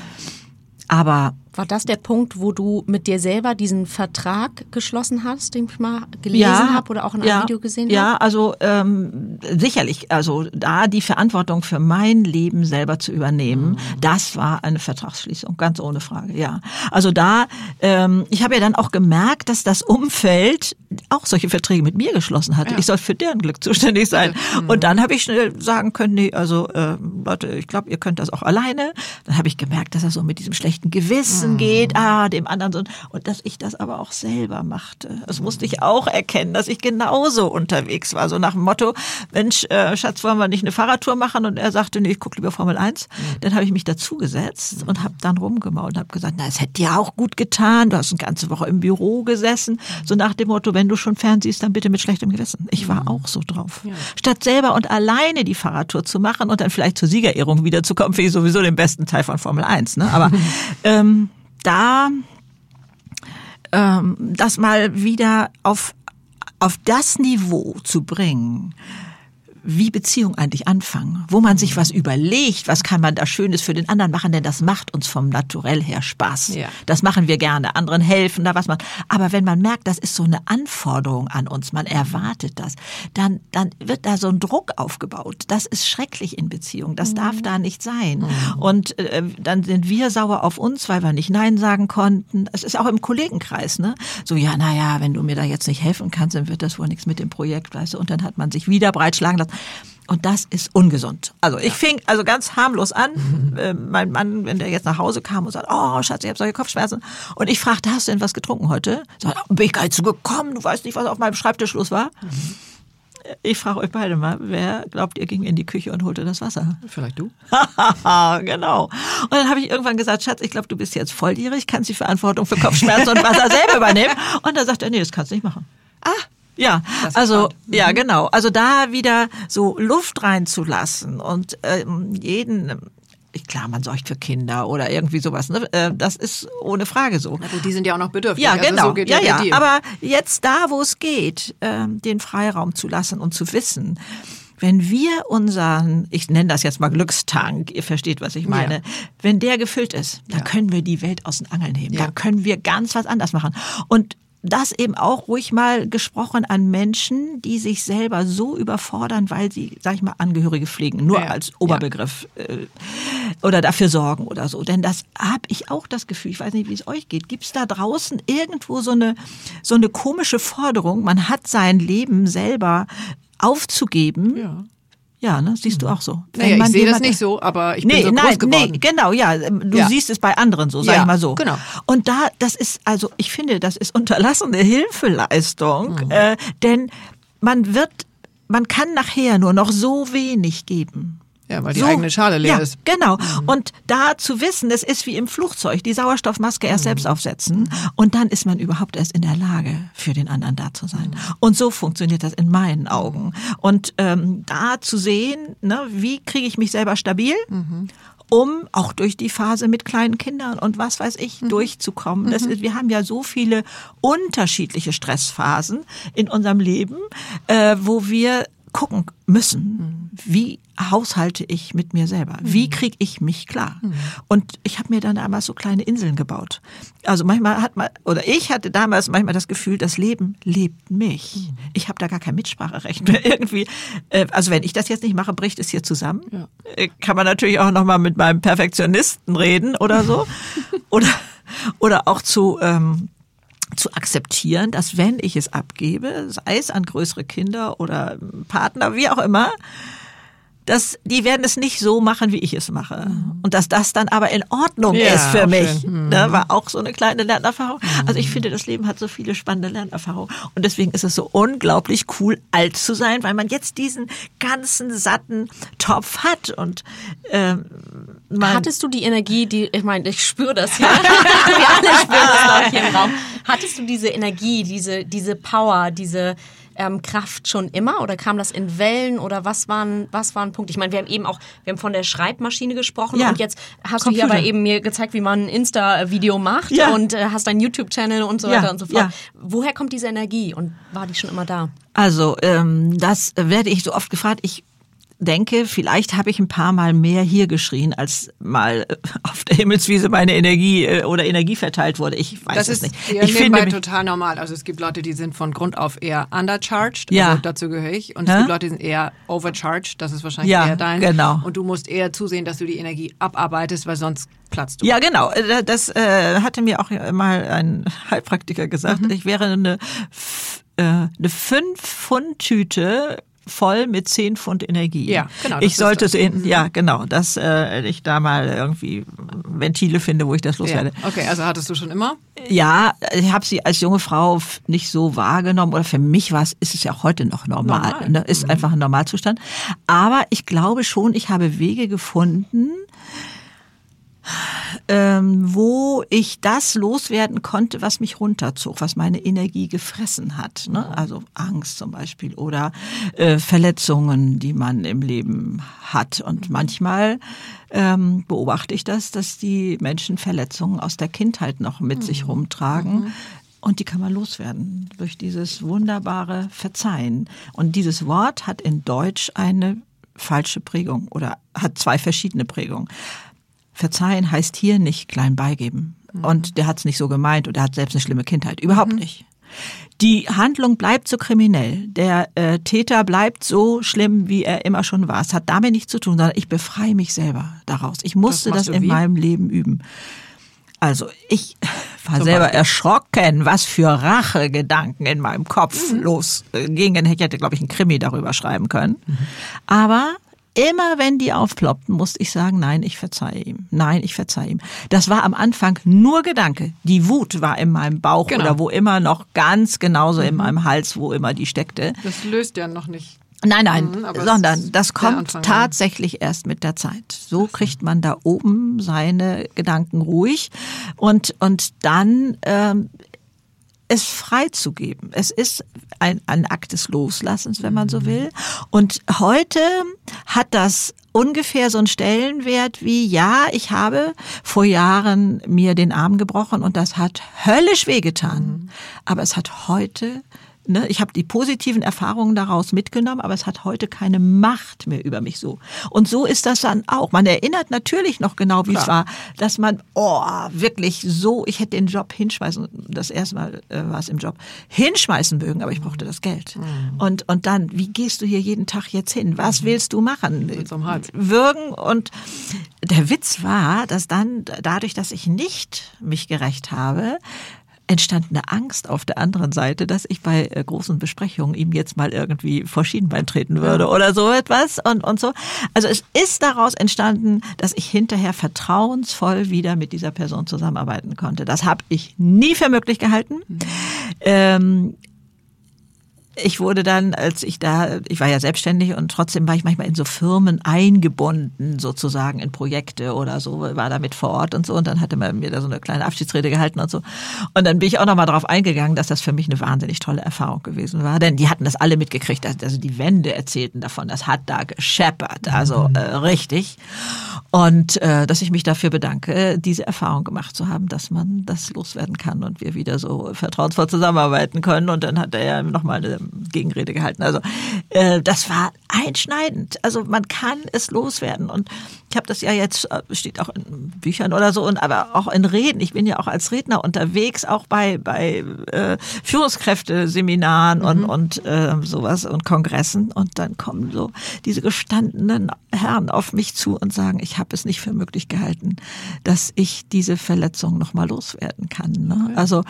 aber War das der Punkt, wo du mit dir selber diesen Vertrag geschlossen hast, den ich mal gelesen ja, habe oder auch in einem ja, Video gesehen Ja, habe? also ähm, sicherlich, also da die Verantwortung für mein Leben selber zu übernehmen, Mhm. das war eine Vertragsschließung, ganz ohne Frage, ja. Also da, ähm, ich habe ja dann auch gemerkt, dass das Umfeld auch solche Verträge mit mir geschlossen hatte. Ich soll für deren Glück zuständig sein. Mhm. Und dann habe ich schnell sagen können, nee, also äh, Leute, ich glaube, ihr könnt das auch alleine. Dann habe ich gemerkt, dass das so mit diesem schlechten Gewissen Mhm. Geht, ah, dem anderen so. Und dass ich das aber auch selber machte. Das musste ich auch erkennen, dass ich genauso unterwegs war. So nach dem Motto, Mensch, äh, Schatz, wollen wir nicht eine Fahrradtour machen? Und er sagte, nee, ich gucke lieber Formel 1. Dann habe ich mich dazugesetzt und habe dann rumgemault und habe gesagt, na, es hätte dir auch gut getan. Du hast eine ganze Woche im Büro gesessen. So nach dem Motto, wenn du schon fernsiehst, dann bitte mit schlechtem Gewissen. Ich war auch so drauf. Statt selber und alleine die Fahrradtour zu machen und dann vielleicht zur Siegerehrung wiederzukommen, finde ich sowieso den besten Teil von Formel 1. Ne? Aber (laughs) ähm, da ähm, das mal wieder auf, auf das Niveau zu bringen, wie Beziehungen eigentlich anfangen, wo man sich was überlegt, was kann man da Schönes für den anderen machen, denn das macht uns vom Naturell her Spaß. Ja. Das machen wir gerne, anderen helfen, da was man. Aber wenn man merkt, das ist so eine Anforderung an uns, man erwartet das, dann, dann wird da so ein Druck aufgebaut. Das ist schrecklich in Beziehungen. Das darf da nicht sein. Und äh, dann sind wir sauer auf uns, weil wir nicht Nein sagen konnten. Es ist auch im Kollegenkreis, ne? So, ja, naja, wenn du mir da jetzt nicht helfen kannst, dann wird das wohl nichts mit dem Projekt, weißt du. Und dann hat man sich wieder breitschlagen lassen. Und das ist ungesund. Also ich fing also ganz harmlos an. Äh, mein Mann, wenn der jetzt nach Hause kam und sagt, oh Schatz, ich habe solche Kopfschmerzen. Und ich fragte, hast du denn was getrunken heute? Sagt, er, bin ich gar nicht zu gekommen, du weißt nicht, was auf meinem Schreibtisch los war. Ich frage euch beide mal, wer glaubt, ihr ging in die Küche und holte das Wasser? Vielleicht du? (laughs) Genau. Und dann habe ich irgendwann gesagt, Schatz, ich glaube, du bist jetzt volljährig, kannst die Verantwortung für Kopfschmerzen und Wasser (laughs) selber übernehmen. Und dann sagt er, nee, das kannst du nicht machen. Ah. Ja, Das also hart. ja genau. Also da wieder so Luft reinzulassen und ähm, jeden, ich, klar, man sorgt für Kinder oder irgendwie sowas. Ne? Äh, Das ist ohne Frage so. Gut, die sind ja auch noch bedürftig. Ja, also genau. So geht ja, ja. Aber jetzt da, wo es geht, ähm, den Freiraum zu lassen und zu wissen, wenn wir unseren, ich nenne das jetzt mal Glückstank, ihr versteht, was ich meine, Ja. wenn der gefüllt ist, dann Ja. können wir die Welt aus den Angeln heben. Ja. Dann können wir ganz was anders machen. Und das eben auch ruhig mal gesprochen an Menschen, die sich selber so überfordern, weil sie, sag ich mal, Angehörige pflegen, nur Ja. als Oberbegriff äh, oder dafür sorgen oder so. Denn das habe ich auch das Gefühl, ich weiß nicht, wie es euch geht. Gibt es da draußen irgendwo so eine, so eine komische Forderung, man hat sein Leben selber aufzugeben? ja. Ja, ne? Siehst du auch so. Naja, ich man sehe das nicht so, aber ich bin Nee, so nein, groß geworden. nee, genau, ja. Du Ja. siehst es bei anderen so, sag Ja, ich mal so. genau. Und da, das ist, also ich finde, das ist unterlassene (laughs) Hilfeleistung, Mhm. äh, denn man wird, man kann nachher nur noch so wenig geben. Ja, weil die eigene Schale leer ja, ist. Genau. Und da zu wissen, es ist wie im Flugzeug, die Sauerstoffmaske erst selbst aufsetzen und dann ist man überhaupt erst in der Lage, für den anderen da zu sein. Und so funktioniert das in meinen Augen. Und ähm, da zu sehen, ne, wie kriege ich mich selber stabil? um auch durch die Phase mit kleinen Kindern und was weiß ich durchzukommen. Das ist, wir haben ja so viele unterschiedliche Stressphasen in unserem Leben, äh, wo wir gucken müssen, wie haushalte ich mit mir selber? Wie mhm. kriege ich mich klar? Mhm. Und ich habe mir dann damals so kleine Inseln gebaut. Also manchmal hat man, oder ich hatte damals manchmal das Gefühl, das Leben lebt mich. Mhm. Ich habe da gar kein Mitspracherecht mehr irgendwie. Äh, also wenn ich das jetzt nicht mache, bricht es hier zusammen. Äh, kann man natürlich auch nochmal mit meinem Perfektionisten reden oder so. (laughs) oder, oder auch zu... Ähm, zu akzeptieren, dass wenn ich es abgebe, sei es an größere Kinder oder Partner, wie auch immer, dass die werden es nicht so machen, wie ich es mache. Mhm. Und dass das dann aber in Ordnung ja, ist für mich. Mhm. Ne, war auch so eine kleine Lernerfahrung. Mhm. Also ich finde, das Leben hat so viele spannende Lernerfahrungen. Und deswegen ist es so unglaublich cool, alt zu sein, weil man jetzt diesen ganzen satten Topf hat. Und ähm, Hattest du die Energie, die, ich meine, ich spüre das hier. (laughs) Wir alle spüren das, glaube ich, hier im Raum. Hattest du diese Energie, diese, diese Power, diese ähm, Kraft schon immer oder kam das in Wellen oder was waren, was waren Punkte? Ich meine, wir haben eben auch, wir haben von der Schreibmaschine gesprochen ja. und jetzt hast Computer. du hier aber eben mir gezeigt, wie man ein Insta-Video macht ja. und äh, hast deinen YouTube-Channel und so ja. weiter und so fort. Woher kommt diese Energie und war die schon immer da? Also, ähm, das werde ich so oft gefragt. Ich denke, vielleicht habe ich ein paar Mal mehr hier geschrien, als mal äh, auf der Himmelswiese meine Energie äh, oder Energie verteilt wurde. Ich weiß das es nicht. Das ist finde total normal. Also es gibt Leute, die sind von Grund auf eher undercharged, ja. also dazu gehöre ich. Und es ja? gibt Leute, die sind eher overcharged, das ist wahrscheinlich ja, eher dein. genau. Und du musst eher zusehen, dass du die Energie abarbeitest, weil sonst platzt du. Ja, genau. Äh, das äh, hatte mir auch mal ein Heilpraktiker gesagt. Mhm. Ich wäre eine, eine 5-Pfund-Tüte voll mit 10 Pfund Energie. Ja, genau. Ich sollte sehen, ja, genau, dass äh, ich da mal irgendwie Ventile finde, wo ich das loswerde. Ja. Okay, also hattest du schon immer? Ja, ich habe sie als junge Frau nicht so wahrgenommen oder für mich war es, ist es ja auch heute noch normal. normal. Ne? Ist mhm. einfach ein Normalzustand. Aber ich glaube schon, ich habe Wege gefunden, ähm, wo ich das loswerden konnte, was mich runterzog, was meine Energie gefressen hat. Ne? Also Angst zum Beispiel oder äh, Verletzungen, die man im Leben hat. Und manchmal ähm, beobachte ich das, dass die Menschen Verletzungen aus der Kindheit noch mit mhm. sich rumtragen. Mhm. Und die kann man loswerden durch dieses wunderbare Verzeihen. Und dieses Wort hat in Deutsch eine falsche Prägung oder hat zwei verschiedene Prägungen. Verzeihen heißt hier nicht klein beigeben. Mhm. Und der hat es nicht so gemeint und er hat selbst eine schlimme Kindheit. Überhaupt mhm. nicht. Die Handlung bleibt so kriminell. Der äh, Täter bleibt so schlimm, wie er immer schon war. Es hat damit nichts zu tun, sondern ich befreie mich selber daraus. Ich musste das, das in wie? meinem Leben üben. Also ich (laughs) war Zum selber Beispiel. erschrocken, was für Rachegedanken in meinem Kopf mhm. losgingen. Ich hätte, glaube ich, einen Krimi darüber schreiben können. Mhm. Aber Immer wenn die aufploppten, musste ich sagen, nein, ich verzeihe ihm. Nein, ich verzeihe ihm. Das war am Anfang nur Gedanke. Die Wut war in meinem Bauch genau. oder wo immer noch ganz genauso mhm. in meinem Hals, wo immer die steckte. Das löst ja noch nicht. Nein, nein, mhm, sondern das kommt tatsächlich erst mit der Zeit. So kriegt man da oben seine Gedanken ruhig und und dann ähm, es freizugeben. Es ist ein, ein Akt des Loslassens, wenn man so mhm. will. Und heute hat das ungefähr so einen Stellenwert wie, ja, ich habe vor Jahren mir den Arm gebrochen und das hat höllisch wehgetan. Mhm. Aber es hat heute Ne? Ich habe die positiven Erfahrungen daraus mitgenommen, aber es hat heute keine Macht mehr über mich so. Und so ist das dann auch. Man erinnert natürlich noch genau, wie Klar. es war, dass man, oh, wirklich so, ich hätte den Job hinschmeißen, das erste Mal äh, war es im Job, hinschmeißen mögen, aber ich brauchte das Geld. Mhm. Und, und dann, wie gehst du hier jeden Tag jetzt hin? Was mhm. willst du machen? Würgen und der Witz war, dass dann dadurch, dass ich nicht mich gerecht habe, entstand eine Angst auf der anderen Seite, dass ich bei äh, großen Besprechungen ihm jetzt mal irgendwie vor Schienbein treten würde oder so etwas und, und so. Also es ist daraus entstanden, dass ich hinterher vertrauensvoll wieder mit dieser Person zusammenarbeiten konnte. Das habe ich nie für möglich gehalten. Mhm. Ähm, ich wurde dann, als ich da, ich war ja selbstständig und trotzdem war ich manchmal in so Firmen eingebunden, sozusagen in Projekte oder so, war damit vor Ort und so. Und dann hatte man mir da so eine kleine Abschiedsrede gehalten und so. Und dann bin ich auch nochmal darauf eingegangen, dass das für mich eine wahnsinnig tolle Erfahrung gewesen war. Denn die hatten das alle mitgekriegt. Also die Wände erzählten davon, das hat da gescheppert, also mhm. äh, richtig. Und äh, dass ich mich dafür bedanke, diese Erfahrung gemacht zu haben, dass man das loswerden kann und wir wieder so vertrauensvoll zusammenarbeiten können. Und dann hat er ja nochmal eine Gegenrede gehalten. Also äh, das war einschneidend. Also man kann es loswerden und ich habe das ja jetzt äh, steht auch in Büchern oder so und aber auch in Reden. Ich bin ja auch als Redner unterwegs, auch bei bei äh, Führungskräfteseminaren mhm. und und äh, sowas und Kongressen und dann kommen so diese gestandenen Herren auf mich zu und sagen, ich habe es nicht für möglich gehalten, dass ich diese Verletzung noch mal loswerden kann. Ne? Also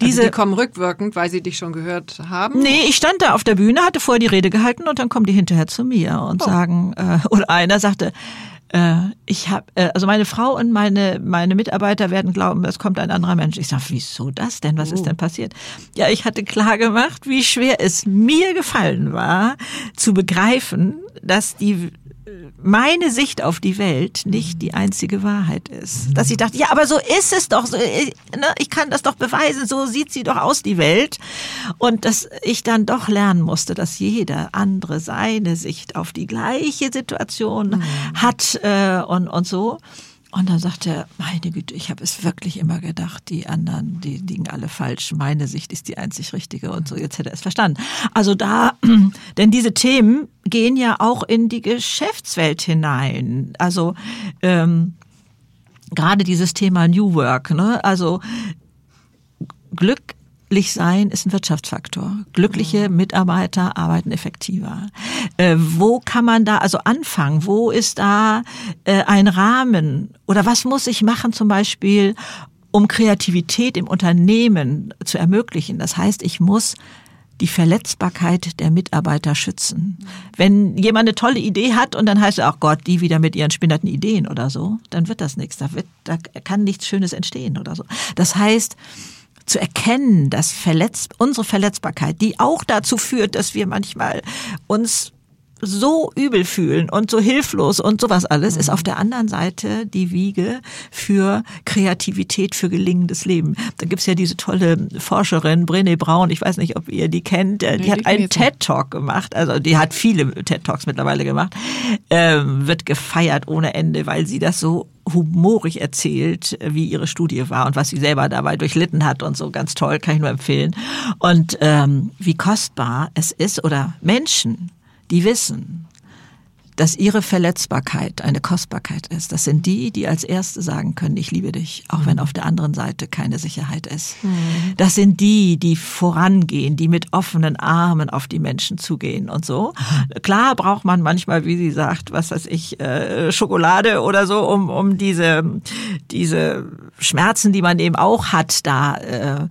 diese also die kommen rückwirkend, weil sie dich schon gehört haben. Nee, ich stand da auf der Bühne, hatte vorher die Rede gehalten und dann kommen die hinterher zu mir und oh. sagen äh, oder einer sagte äh, ich habe, äh, also meine Frau und meine, meine Mitarbeiter werden glauben, es kommt ein anderer Mensch. Ich sage, wieso das denn? Was oh. ist denn passiert? Ja, ich hatte klar gemacht, wie schwer es mir gefallen war, zu begreifen, dass die meine Sicht auf die Welt nicht die einzige Wahrheit ist. Dass ich dachte, ja, aber so ist es doch. Äh, ne, ich kann das doch beweisen. So sieht sie doch aus, die Welt. Und dass ich dann doch lernen musste, dass jeder andere seine Sicht auf die gleiche Situation mhm. hat äh, und, und so. Und dann sagt er, meine Güte, ich habe es wirklich immer gedacht, die anderen, die liegen alle falsch. Meine Sicht ist die einzig richtige und so. Jetzt hätte er es verstanden. Also da, (clears throat) denn diese Themen gehen ja auch in die Geschäftswelt hinein. Also ähm, gerade dieses Thema New Work, ne? Also Glück Glücklich sein ist ein Wirtschaftsfaktor. Glückliche Mitarbeiter arbeiten effektiver. Äh, wo kann man da also anfangen? Wo ist da äh, ein Rahmen? Oder was muss ich machen zum Beispiel, um Kreativität im Unternehmen zu ermöglichen? Das heißt, ich muss die Verletzbarkeit der Mitarbeiter schützen. Wenn jemand eine tolle Idee hat und dann heißt es auch Gott, die wieder mit ihren spinnerten Ideen oder so, dann wird das nichts. Da, wird, da kann nichts Schönes entstehen oder so. Das heißt, zu erkennen, dass Verletz unsere Verletzbarkeit, die auch dazu führt, dass wir manchmal uns so übel fühlen und so hilflos und sowas alles, ist auf der anderen Seite die Wiege für Kreativität, für gelingendes Leben. Da gibt's ja diese tolle Forscherin, Brené Braun, ich weiß nicht, ob ihr die kennt, die nee, hat einen TED-Talk gemacht, also die hat viele TED-Talks mittlerweile gemacht, ähm, wird gefeiert ohne Ende, weil sie das so humorig erzählt, wie ihre Studie war und was sie selber dabei durchlitten hat und so ganz toll, kann ich nur empfehlen. Und ähm, wie kostbar es ist oder Menschen, die wissen, dass ihre Verletzbarkeit eine Kostbarkeit ist. Das sind die, die als Erste sagen können, ich liebe dich, auch wenn auf der anderen Seite keine Sicherheit ist. Mhm. Das sind die, die vorangehen, die mit offenen Armen auf die Menschen zugehen und so. Klar braucht man manchmal, wie sie sagt, was weiß ich, äh, Schokolade oder so, um, um diese, diese Schmerzen, die man eben auch hat, da äh,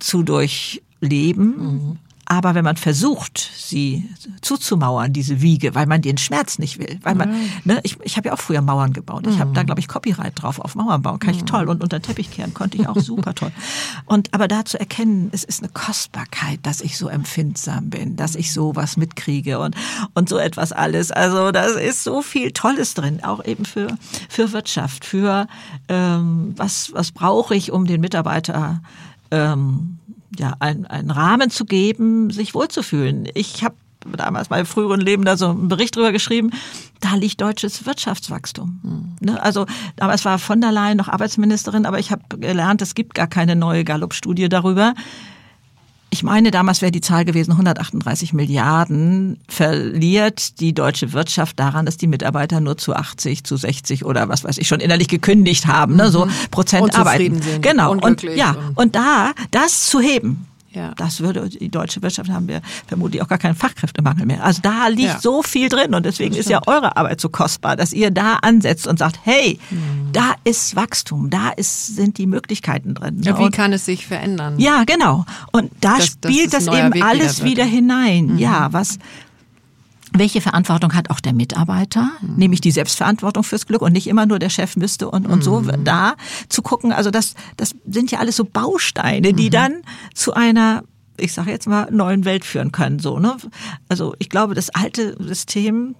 zu durchleben. Mhm. Aber wenn man versucht, sie zuzumauern, diese Wiege, weil man den Schmerz nicht will, weil man, mhm. ne, ich, ich habe ja auch früher Mauern gebaut. Ich mhm. habe da, glaube ich, Copyright drauf auf Mauern bauen. Kann ich mhm. toll. Und unter Teppich kehren konnte ich auch super toll. Und aber da zu erkennen, es ist eine Kostbarkeit, dass ich so empfindsam bin, dass ich so was mitkriege und, und so etwas alles. Also da ist so viel Tolles drin, auch eben für, für Wirtschaft, für ähm, was, was brauche ich, um den Mitarbeiter ähm, ja, ein, einen Rahmen zu geben, sich wohlzufühlen. Ich habe damals bei früheren Leben da so einen Bericht drüber geschrieben, da liegt deutsches Wirtschaftswachstum. Mhm. Also damals war von der Leyen noch Arbeitsministerin, aber ich habe gelernt, es gibt gar keine neue Gallup-Studie darüber ich meine, damals wäre die Zahl gewesen 138 Milliarden, verliert die deutsche Wirtschaft daran, dass die Mitarbeiter nur zu 80, zu 60 oder was weiß ich schon innerlich gekündigt haben, ne, so mhm. Prozent arbeiten. Sind, genau. Und ja, und da das zu heben, ja. Das würde die deutsche Wirtschaft haben wir vermutlich auch gar keinen Fachkräftemangel mehr. Also da liegt ja. so viel drin und deswegen ist ja eure Arbeit so kostbar, dass ihr da ansetzt und sagt, hey, mhm. da ist Wachstum, da ist, sind die Möglichkeiten drin. Ja, wie und, kann es sich verändern? Ja, genau. Und da das, spielt das, das eben Weg alles wieder, wieder hinein. Mhm. Ja, was, welche Verantwortung hat auch der Mitarbeiter, mhm. nämlich die Selbstverantwortung fürs Glück und nicht immer nur der Chef müsste und, und mhm. so da zu gucken. Also das, das sind ja alles so Bausteine, die mhm. dann zu einer ich sage jetzt mal, neuen Welt führen können. So, ne? Also ich glaube, das alte System,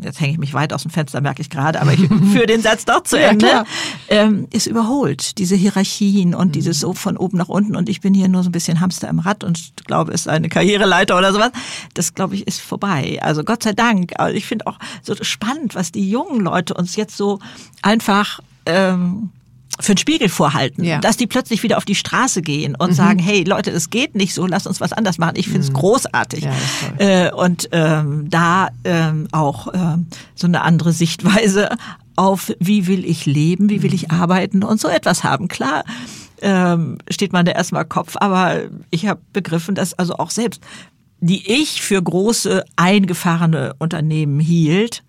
jetzt hänge ich mich weit aus dem Fenster, merke ich gerade, aber ich (laughs) führe den Satz doch zu Ende, ja, ähm, ist überholt. Diese Hierarchien und mhm. dieses so von oben nach unten und ich bin hier nur so ein bisschen Hamster im Rad und glaube, es ist eine Karriereleiter oder sowas. Das, glaube ich, ist vorbei. Also Gott sei Dank. Also ich finde auch so spannend, was die jungen Leute uns jetzt so einfach ähm, für den Spiegel vorhalten, ja. dass die plötzlich wieder auf die Straße gehen und mhm. sagen, hey Leute, es geht nicht so, lass uns was anders machen. Ich finde es mhm. großartig. Ja, äh, und ähm, da ähm, auch ähm, so eine andere Sichtweise auf, wie will ich leben, wie will ich mhm. arbeiten und so etwas haben. Klar, ähm, steht man da erstmal Kopf, aber ich habe begriffen, dass also auch selbst die ich für große eingefahrene Unternehmen hielt,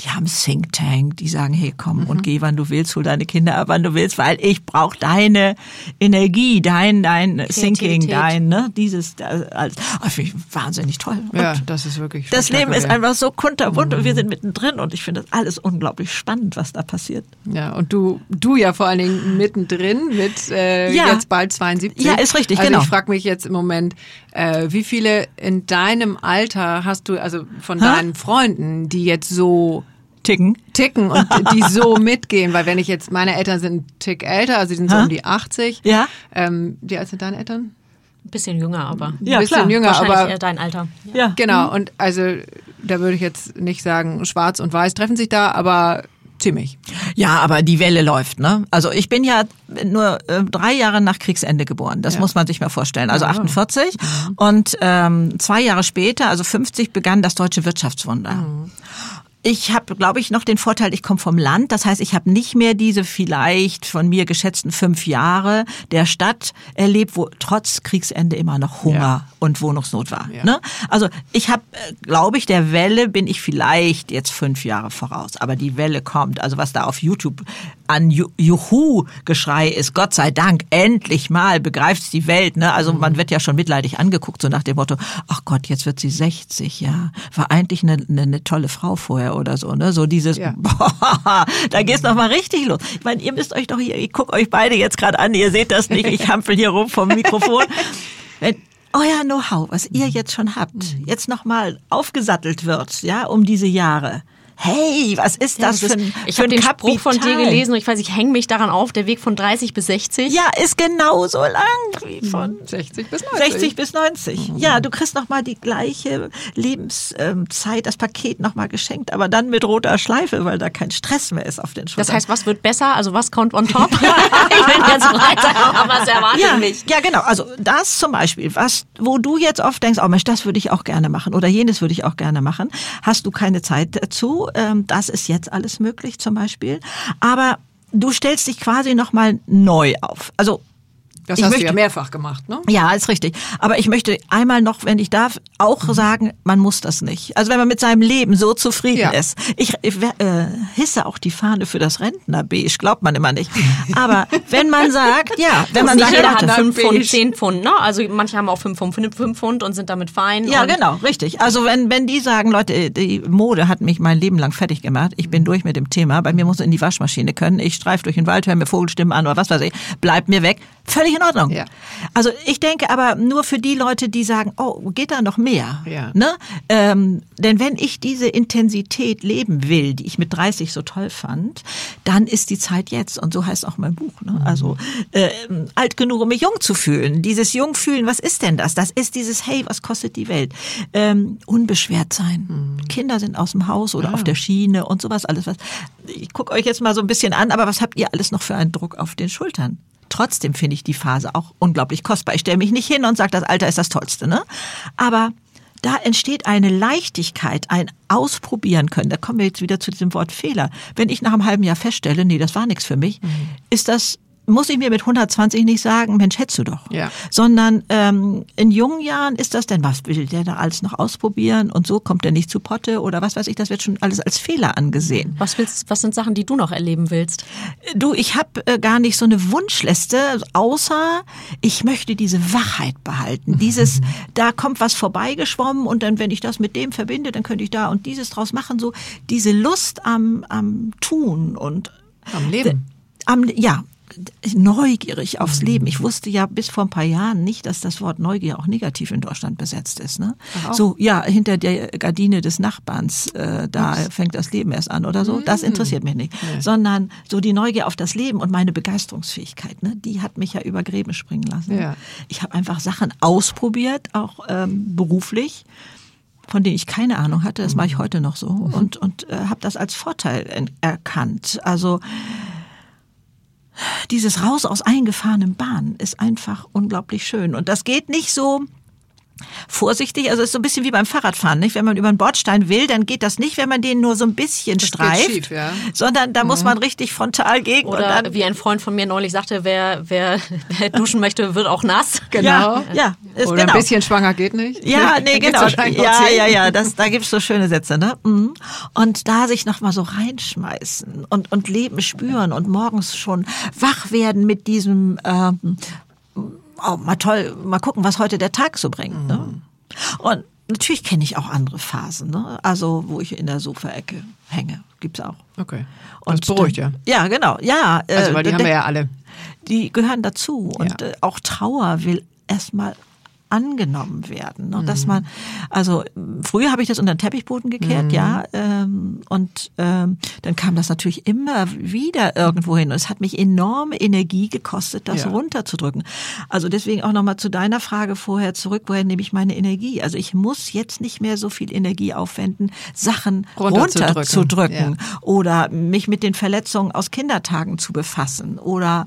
die haben Think Tank, die sagen, hey, komm mhm. und geh, wann du willst, hol deine Kinder ab, wann du willst, weil ich brauche deine Energie, dein, dein Thinking, dein, ne, dieses, als, finde ich wahnsinnig toll. Ja, und das ist wirklich Das Leben ist einfach so kunterbunt mhm. und wir mhm. sind mittendrin und ich finde das alles unglaublich spannend, was da passiert. Ja, und du, du ja vor allen Dingen mittendrin mit äh, ja. jetzt bald 72. Ja, ist richtig, also genau. ich frage mich jetzt im Moment, äh, wie viele in deinem Alter hast du, also von ha? deinen Freunden, die jetzt so ticken. Ticken und (laughs) die so mitgehen, weil wenn ich jetzt, meine Eltern sind ein Tick älter, also die sind so ha? um die 80. Ja. Ähm, wie alt sind deine Eltern? Ein bisschen jünger, aber. Ja, ein bisschen klar. jünger, aber. Eher dein Alter. Ja. Genau, mhm. und also da würde ich jetzt nicht sagen, schwarz und weiß treffen sich da, aber ziemlich. Ja, aber die Welle läuft, ne? Also ich bin ja nur äh, drei Jahre nach Kriegsende geboren. Das ja. muss man sich mal vorstellen. Also 48 mhm. und ähm, zwei Jahre später, also 50, begann das deutsche Wirtschaftswunder. Mhm. Ich habe, glaube ich, noch den Vorteil, ich komme vom Land. Das heißt, ich habe nicht mehr diese vielleicht von mir geschätzten fünf Jahre der Stadt erlebt, wo trotz Kriegsende immer noch Hunger ja. und Wohnungsnot war. Ja. Ne? Also ich habe, äh, glaube ich, der Welle bin ich vielleicht jetzt fünf Jahre voraus. Aber die Welle kommt. Also was da auf YouTube an Juhu-Geschrei ist, Gott sei Dank, endlich mal begreift's die Welt. Ne? Also man wird ja schon mitleidig angeguckt, so nach dem Motto, ach Gott, jetzt wird sie 60, ja. War eigentlich eine, eine, eine tolle Frau vorher oder so. Ne? So dieses, ja. (laughs) boah, da geht's noch mal richtig los. Ich meine, ihr müsst euch doch hier, ich gucke euch beide jetzt gerade an, ihr seht das nicht, ich hampel hier rum vom Mikrofon. (laughs) Wenn euer Know-how, was ihr jetzt schon habt, jetzt noch mal aufgesattelt wird, ja, um diese Jahre hey, was ist das, ja, das für ein Ich habe den Kapital? Spruch von dir gelesen und ich weiß, ich hänge mich daran auf, der Weg von 30 bis 60. Ja, ist genauso lang wie von 60 bis 90. 60 bis 90. Mhm. Ja, du kriegst nochmal die gleiche Lebenszeit, das Paket nochmal geschenkt, aber dann mit roter Schleife, weil da kein Stress mehr ist auf den Schultern. Das heißt, was wird besser? Also was kommt on top? (laughs) ich bin jetzt weiter, aber was erwartet ja, mich? Ja, genau. Also das zum Beispiel, was, wo du jetzt oft denkst, oh Mensch, das würde ich auch gerne machen oder jenes würde ich auch gerne machen, hast du keine Zeit dazu ähm, das ist jetzt alles möglich zum Beispiel. Aber du stellst dich quasi nochmal neu auf. Also das ich hast möchte, du ja mehrfach gemacht, ne? Ja, ist richtig. Aber ich möchte einmal noch, wenn ich darf, auch mhm. sagen, man muss das nicht. Also wenn man mit seinem Leben so zufrieden ja. ist. Ich, ich äh, hisse auch die Fahne für das Rentnerbeige, glaubt man immer nicht. Aber wenn man (laughs) sagt, ja, wenn man sagt, jeder hat 5 Pfund, 10 Pfund, ne? Also manche haben auch 5 Pfund, 5 Pfund und sind damit fein. Ja, genau, richtig. Also wenn, wenn die sagen, Leute, die Mode hat mich mein Leben lang fertig gemacht, ich bin durch mit dem Thema, bei mir muss in die Waschmaschine können, ich streife durch den Wald, höre mir Vogelstimmen an oder was weiß ich, bleibt mir weg. Völlig in Ordnung. Ja. Also ich denke aber nur für die Leute, die sagen, oh, geht da noch mehr? Ja. Ne? Ähm, denn wenn ich diese Intensität leben will, die ich mit 30 so toll fand, dann ist die Zeit jetzt. Und so heißt auch mein Buch. Ne? Mhm. Also äh, alt genug, um mich jung zu fühlen. Dieses Jungfühlen, was ist denn das? Das ist dieses, hey, was kostet die Welt? Ähm, unbeschwert sein. Mhm. Kinder sind aus dem Haus oder ja. auf der Schiene und sowas alles. Was. Ich gucke euch jetzt mal so ein bisschen an, aber was habt ihr alles noch für einen Druck auf den Schultern? Trotzdem finde ich die Phase auch unglaublich kostbar. Ich stelle mich nicht hin und sage, das Alter ist das Tollste, ne? Aber da entsteht eine Leichtigkeit, ein Ausprobieren können. Da kommen wir jetzt wieder zu diesem Wort Fehler. Wenn ich nach einem halben Jahr feststelle, nee, das war nichts für mich, mhm. ist das muss ich mir mit 120 nicht sagen, Mensch, hättest du doch. Ja. Sondern ähm, in jungen Jahren ist das denn, was will der da alles noch ausprobieren und so kommt er nicht zu Potte oder was weiß ich, das wird schon alles als Fehler angesehen. Was willst, was sind Sachen, die du noch erleben willst? Du, ich habe äh, gar nicht so eine Wunschliste, außer ich möchte diese Wachheit behalten. Dieses, (laughs) da kommt was vorbeigeschwommen und dann, wenn ich das mit dem verbinde, dann könnte ich da und dieses draus machen. So diese Lust am, am Tun und am Leben. Am, ja, neugierig aufs mhm. Leben. Ich wusste ja bis vor ein paar Jahren nicht, dass das Wort Neugier auch negativ in Deutschland besetzt ist. Ne? So, ja, hinter der Gardine des Nachbarns, äh, da Ups. fängt das Leben erst an oder so. Das mhm. interessiert mich nicht. Nee. Sondern so die Neugier auf das Leben und meine Begeisterungsfähigkeit, ne? die hat mich ja über Gräben springen lassen. Ja. Ich habe einfach Sachen ausprobiert, auch ähm, beruflich von denen ich keine Ahnung hatte, das mache ich mhm. heute noch so und und äh, habe das als Vorteil erkannt. Also dieses Raus aus eingefahrenen Bahnen ist einfach unglaublich schön. Und das geht nicht so vorsichtig. Also es ist so ein bisschen wie beim Fahrradfahren, nicht? Wenn man über einen Bordstein will, dann geht das nicht, wenn man den nur so ein bisschen das streift, schief, ja. sondern da mhm. muss man richtig frontal gegen. Oder wie ein Freund von mir neulich sagte, wer, wer, (laughs) wer duschen möchte, wird auch nass. (laughs) Genau. Ja, ja ist Oder genau. ein bisschen schwanger geht nicht. Ja, (laughs) nee, genau. Ja, ja, ja, das, da gibt's so schöne Sätze, ne? Mhm. Und da sich noch mal so reinschmeißen und, und Leben spüren und morgens schon wach werden mit diesem ähm, oh, mal toll, mal gucken, was heute der Tag so bringt. Ne? Mhm. Und natürlich kenne ich auch andere Phasen, ne? Also wo ich in der Sofaecke hänge, gibt's auch. Okay. Und das beruhigt ja. Ja, genau. Ja. Also weil die äh, haben wir ja alle. Die gehören dazu und ja. äh, auch Trauer will erstmal angenommen werden. Ne? Dass mhm. man, also früher habe ich das unter den Teppichboden gekehrt, mhm. ja, ähm, und ähm, dann kam das natürlich immer wieder irgendwo hin. Und es hat mich enorme Energie gekostet, das ja. runterzudrücken. Also deswegen auch nochmal zu deiner Frage vorher zurück, woher nehme ich meine Energie? Also ich muss jetzt nicht mehr so viel Energie aufwenden, Sachen runterzudrücken, runterzudrücken ja. oder mich mit den Verletzungen aus Kindertagen zu befassen oder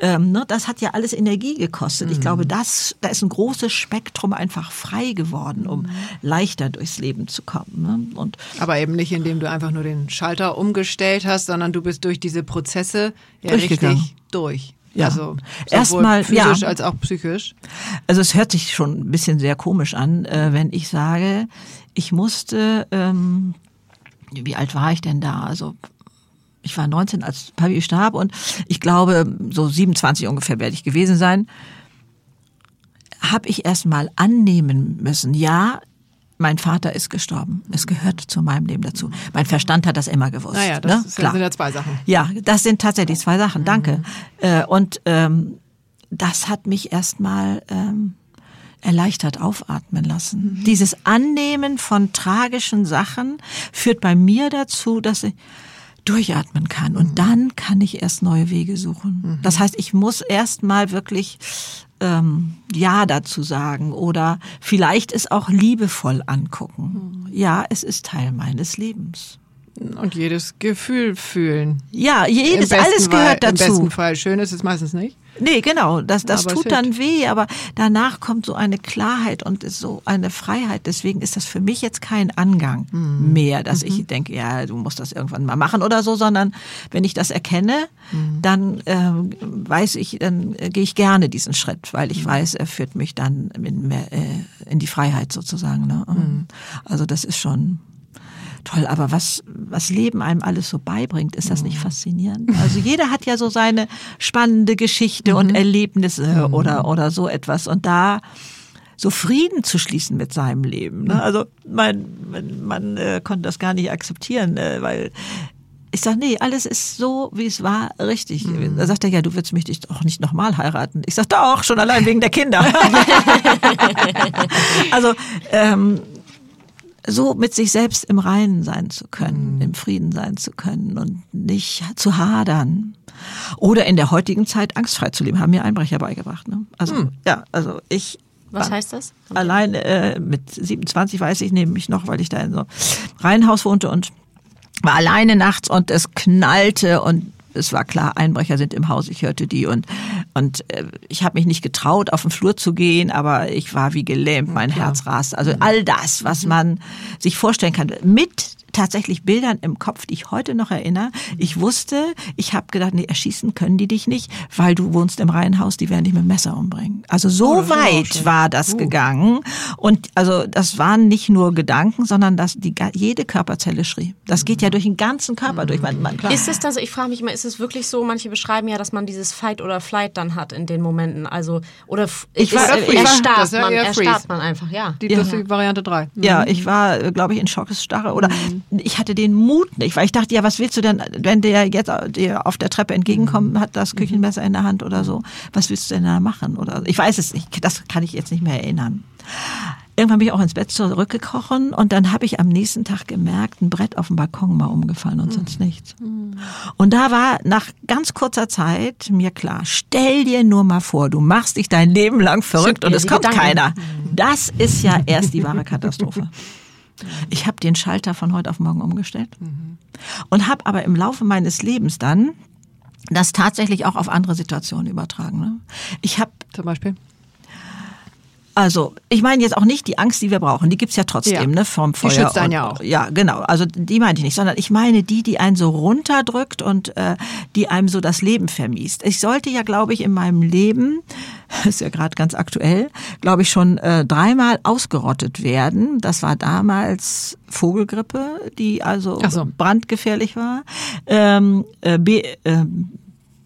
ähm, ne, das hat ja alles Energie gekostet. Mhm. Ich glaube, das, da ist ein großes Spektrum einfach frei geworden, um leichter durchs Leben zu kommen. Ne? Und Aber eben nicht, indem du einfach nur den Schalter umgestellt hast, sondern du bist durch diese Prozesse ja richtig durch. Ja. Also erstmal physisch ja. als auch psychisch. Also es hört sich schon ein bisschen sehr komisch an, äh, wenn ich sage, ich musste, ähm, wie alt war ich denn da? Also ich war 19, als Papi starb und ich glaube, so 27 ungefähr werde ich gewesen sein habe ich erst mal annehmen müssen, ja, mein Vater ist gestorben. Es gehört zu meinem Leben dazu. Mein Verstand hat das immer gewusst. Naja, das ne? ist, Klar. sind ja zwei Sachen. Ja, das sind tatsächlich zwei Sachen. Danke. Mhm. Und ähm, das hat mich erstmal ähm, erleichtert aufatmen lassen. Mhm. Dieses Annehmen von tragischen Sachen führt bei mir dazu, dass ich durchatmen kann. Und mhm. dann kann ich erst neue Wege suchen. Mhm. Das heißt, ich muss erst mal wirklich ähm, Ja dazu sagen oder vielleicht es auch liebevoll angucken. Mhm. Ja, es ist Teil meines Lebens. Und jedes Gefühl fühlen. Ja, jedes, alles gehört Fall, dazu. Im besten Fall. Schön ist es meistens nicht. Nee, genau. Das, das tut dann weh, aber danach kommt so eine Klarheit und so eine Freiheit. Deswegen ist das für mich jetzt kein Angang mhm. mehr, dass mhm. ich denke, ja, du musst das irgendwann mal machen oder so, sondern wenn ich das erkenne, mhm. dann äh, weiß ich, dann äh, gehe ich gerne diesen Schritt, weil ich mhm. weiß, er führt mich dann in, mehr, äh, in die Freiheit sozusagen. Ne? Mhm. Also das ist schon toll, aber was, was Leben einem alles so beibringt, ist das nicht mhm. faszinierend? Also jeder hat ja so seine spannende Geschichte mhm. und Erlebnisse mhm. oder, oder so etwas. Und da so Frieden zu schließen mit seinem Leben. Ne? Also mein, mein Mann äh, konnte das gar nicht akzeptieren, äh, weil ich sage, nee, alles ist so, wie es war, richtig. Mhm. Da sagt er, ja, du willst mich doch nicht nochmal heiraten. Ich sage, doch, schon allein wegen der Kinder. (laughs) also ähm, so mit sich selbst im Reinen sein zu können, mhm. im Frieden sein zu können und nicht zu hadern. Oder in der heutigen Zeit angstfrei zu leben, haben mir Einbrecher beigebracht. Ne? Also mhm. ja, also ich. Was heißt das? Allein äh, mit 27 weiß ich nämlich noch, weil ich da in so einem Reihenhaus wohnte und war alleine nachts und es knallte und es war klar, Einbrecher sind im Haus, ich hörte die und, und äh, ich habe mich nicht getraut, auf den Flur zu gehen, aber ich war wie gelähmt, mein ja, Herz raste. Also all das, was man sich vorstellen kann, mit tatsächlich Bildern im Kopf, die ich heute noch erinnere. Ich wusste, ich habe gedacht, nee, erschießen können die dich nicht, weil du wohnst im Reihenhaus, die werden dich mit dem Messer umbringen. Also so oh, weit war das uh. gegangen. Und also das waren nicht nur Gedanken, sondern dass die, jede Körperzelle schrie. Das geht ja durch den ganzen Körper durch. Man, man, klar. Ist es das, ich frage mich mal, ist es wirklich so, manche beschreiben ja, dass man dieses Fight oder Flight dann hat in den Momenten. Also, oder ich war, ist, ich erstarrt, man, erstarrt man einfach, ja. Die, das ist die Variante 3. Mhm. Ja, ich war, glaube ich, in Schockesstarre oder mhm ich hatte den Mut nicht, weil ich dachte, ja, was willst du denn, wenn der jetzt dir auf der Treppe entgegenkommt, mhm. hat das Küchenmesser in der Hand oder so, was willst du denn da machen? Oder ich weiß es nicht, das kann ich jetzt nicht mehr erinnern. Irgendwann bin ich auch ins Bett zurückgekrochen und dann habe ich am nächsten Tag gemerkt, ein Brett auf dem Balkon war umgefallen und mhm. sonst nichts. Mhm. Und da war nach ganz kurzer Zeit mir klar, stell dir nur mal vor, du machst dich dein Leben lang verrückt und es kommt Gedanken. keiner. Das ist ja erst die wahre Katastrophe. (laughs) Ich habe den Schalter von heute auf morgen umgestellt mhm. und habe aber im Laufe meines Lebens dann das tatsächlich auch auf andere Situationen übertragen. Ne? Ich habe zum Beispiel also, ich meine jetzt auch nicht die Angst, die wir brauchen, die gibt's ja trotzdem, ja. ne, vom Feuer. Die schützt einen ja auch. Ja, genau. Also die meinte ich nicht, sondern ich meine die, die einen so runterdrückt und äh, die einem so das Leben vermiest. Ich sollte ja, glaube ich, in meinem Leben, (laughs) ist ja gerade ganz aktuell, glaube ich, schon äh, dreimal ausgerottet werden. Das war damals Vogelgrippe, die also so. brandgefährlich war. Ähm, äh, B, äh,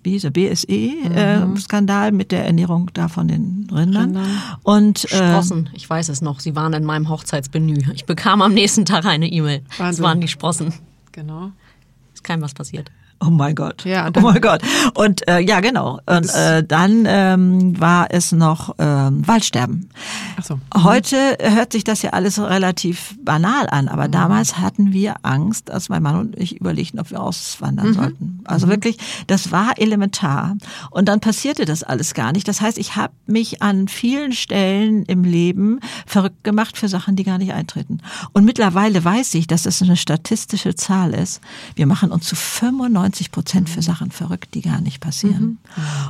wie hieß er, BSE-Skandal mhm. äh, mit der Ernährung da von den Rindern. Rindern. Und, äh, Sprossen, ich weiß es noch, sie waren in meinem Hochzeitsmenü. Ich bekam am nächsten Tag eine E-Mail. Es waren die Sprossen. Genau. Ist kein was passiert. Oh mein Gott. Ja, oh mein Gott. Und äh, ja, genau. Und äh, dann ähm, war es noch ähm, Waldsterben. Ach so. Mhm. Heute hört sich das ja alles relativ banal an, aber mhm. damals hatten wir Angst, dass mein Mann und ich überlegten, ob wir auswandern mhm. sollten. Also mhm. wirklich, das war elementar. Und dann passierte das alles gar nicht. Das heißt, ich habe mich an vielen Stellen im Leben verrückt gemacht für Sachen, die gar nicht eintreten. Und mittlerweile weiß ich, dass das eine statistische Zahl ist. Wir machen uns zu 95 90 Prozent für Sachen verrückt, die gar nicht passieren. Mhm.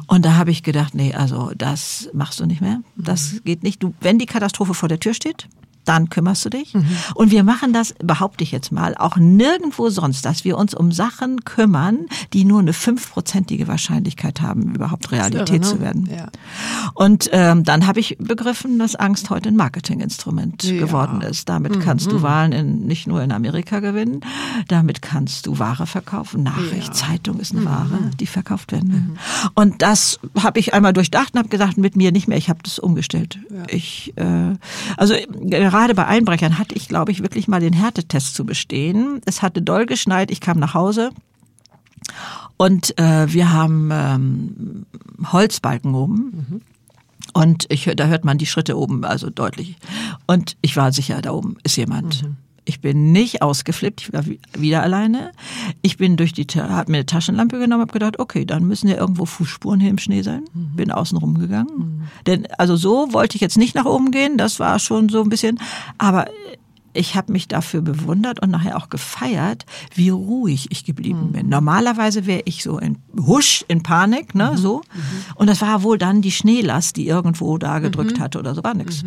Und da habe ich gedacht, nee, also das machst du nicht mehr. Das mhm. geht nicht. Du, wenn die Katastrophe vor der Tür steht, dann kümmerst du dich. Mhm. Und wir machen das, behaupte ich jetzt mal, auch nirgendwo sonst, dass wir uns um Sachen kümmern, die nur eine fünfprozentige Wahrscheinlichkeit haben, überhaupt Realität irre, ne? zu werden. Ja. Und ähm, dann habe ich begriffen, dass Angst heute ein Marketinginstrument ja. geworden ist. Damit mhm. kannst du Wahlen in, nicht nur in Amerika gewinnen, damit kannst du Ware verkaufen. Nachricht, ja. Zeitung ist eine mhm. Ware, die verkauft werden will. Mhm. Und das habe ich einmal durchdacht und habe gesagt, mit mir nicht mehr. Ich habe das umgestellt. Ich, äh, also gerade gerade bei Einbrechern hatte ich, glaube ich, wirklich mal den Härtetest zu bestehen. Es hatte doll geschneit, ich kam nach Hause und äh, wir haben ähm, Holzbalken oben. Mhm. Und ich, da hört man die Schritte oben also deutlich. Und ich war sicher, da oben ist jemand. Mhm. Ich bin nicht ausgeflippt, ich war wieder alleine. Ich bin durch die, habe mir eine Taschenlampe genommen, habe gedacht, okay, dann müssen ja irgendwo Fußspuren hier im Schnee sein. Mhm. Bin außen rumgegangen. Mhm. Denn also so wollte ich jetzt nicht nach oben gehen, das war schon so ein bisschen, aber ich habe mich dafür bewundert und nachher auch gefeiert, wie ruhig ich geblieben mhm. bin. Normalerweise wäre ich so in Husch, in Panik, ne, mhm. so. Mhm. Und das war wohl dann die Schneelast, die irgendwo da gedrückt mhm. hatte oder so, war nix.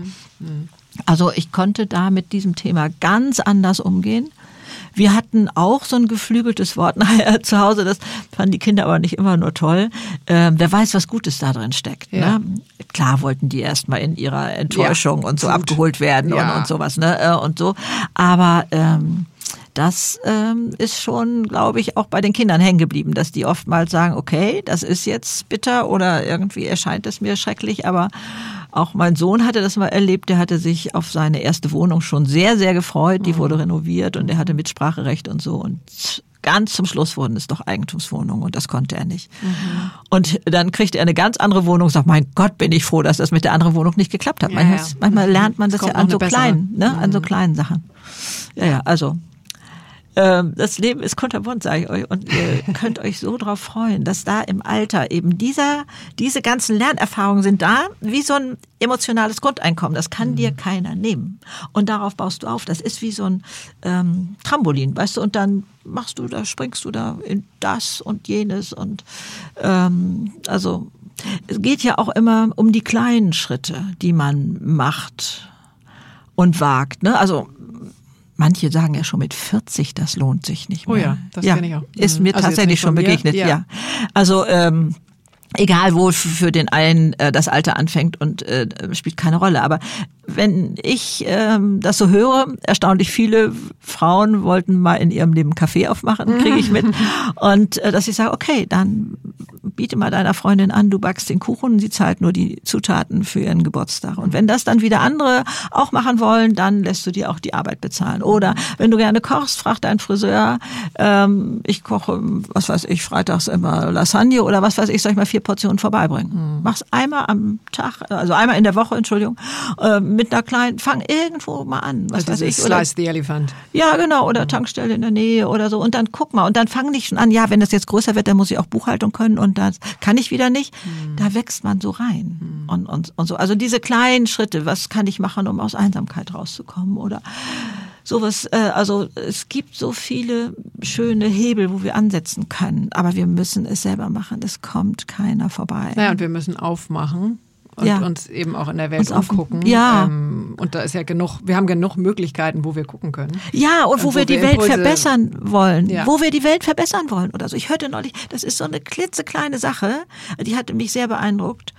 Also ich konnte da mit diesem Thema ganz anders umgehen. Wir hatten auch so ein geflügeltes Wort (laughs) nachher zu Hause, das fanden die Kinder aber nicht immer nur toll. Ähm, wer weiß, was Gutes da drin steckt. Ja. Ne? Klar wollten die erstmal in ihrer Enttäuschung ja, und so gut. abgeholt werden ja. und, und sowas, ne? Äh, und so. Aber ähm, das ähm, ist schon, glaube ich, auch bei den Kindern hängen geblieben, dass die oftmals sagen, okay, das ist jetzt bitter oder irgendwie erscheint es mir schrecklich, aber auch mein Sohn hatte das mal erlebt, der hatte sich auf seine erste Wohnung schon sehr, sehr gefreut. Die wurde renoviert und er hatte Mitspracherecht und so. Und ganz zum Schluss wurden es doch Eigentumswohnungen und das konnte er nicht. Mhm. Und dann kriegte er eine ganz andere Wohnung und sagt, mein Gott, bin ich froh, dass das mit der anderen Wohnung nicht geklappt hat. Ja, manchmal, ja. manchmal lernt man das, das ja an so kleinen, ne, an so mhm. kleinen Sachen. Ja, ja, also das Leben ist kunterbunt, sage ich euch. Und ihr (laughs) könnt euch so drauf freuen, dass da im Alter eben dieser, diese ganzen Lernerfahrungen sind da, wie so ein emotionales Grundeinkommen. Das kann mhm. dir keiner nehmen. Und darauf baust du auf. Das ist wie so ein ähm, Trampolin, weißt du, und dann machst du da, springst du da in das und jenes und ähm, also es geht ja auch immer um die kleinen Schritte, die man macht und wagt. Ne? Also Manche sagen ja schon mit 40, das lohnt sich nicht mehr. Oh ja, das ja, kenne ich auch. Ist mir also tatsächlich schon begegnet, ja. ja. Also ähm, egal wo für den einen äh, das Alter anfängt und äh, spielt keine Rolle. Aber wenn ich ähm, das so höre, erstaunlich viele Frauen wollten mal in ihrem Leben Kaffee aufmachen, kriege ich mit. (laughs) Und äh, dass ich sage, okay, dann biete mal deiner Freundin an, du backst den Kuchen, sie zahlt nur die Zutaten für ihren Geburtstag. Und wenn das dann wieder andere auch machen wollen, dann lässt du dir auch die Arbeit bezahlen. Oder wenn du gerne kochst, frag deinen Friseur, ähm, ich koche, was weiß ich, freitags immer Lasagne oder was weiß ich, soll ich mal vier Portionen vorbeibringen. Mhm. Mach's einmal am Tag, also einmal in der Woche, Entschuldigung, äh, mit einer kleinen, fang irgendwo mal an. Was also weiß ich. Oder, Slice the Elephant. Ja, genau, oder. Tankstelle in der Nähe oder so. Und dann guck mal. Und dann fang nicht schon an, ja, wenn das jetzt größer wird, dann muss ich auch Buchhaltung können und das kann ich wieder nicht. Mhm. Da wächst man so rein. Mhm. Und, und, und so. Also diese kleinen Schritte, was kann ich machen, um aus Einsamkeit rauszukommen? Oder sowas, äh, also es gibt so viele schöne Hebel, wo wir ansetzen können, aber wir müssen es selber machen. Es kommt keiner vorbei. Ja, und wir müssen aufmachen und ja. uns eben auch in der Welt uns umgucken. Ja. Ähm, und da ist ja genug, wir haben genug Möglichkeiten, wo wir gucken können. Ja, und wo, und wo wir die Welt verbessern wollen. Ja. Wo wir die Welt verbessern wollen oder so. Ich hörte neulich, das ist so eine klitzekleine Sache, die hatte mich sehr beeindruckt.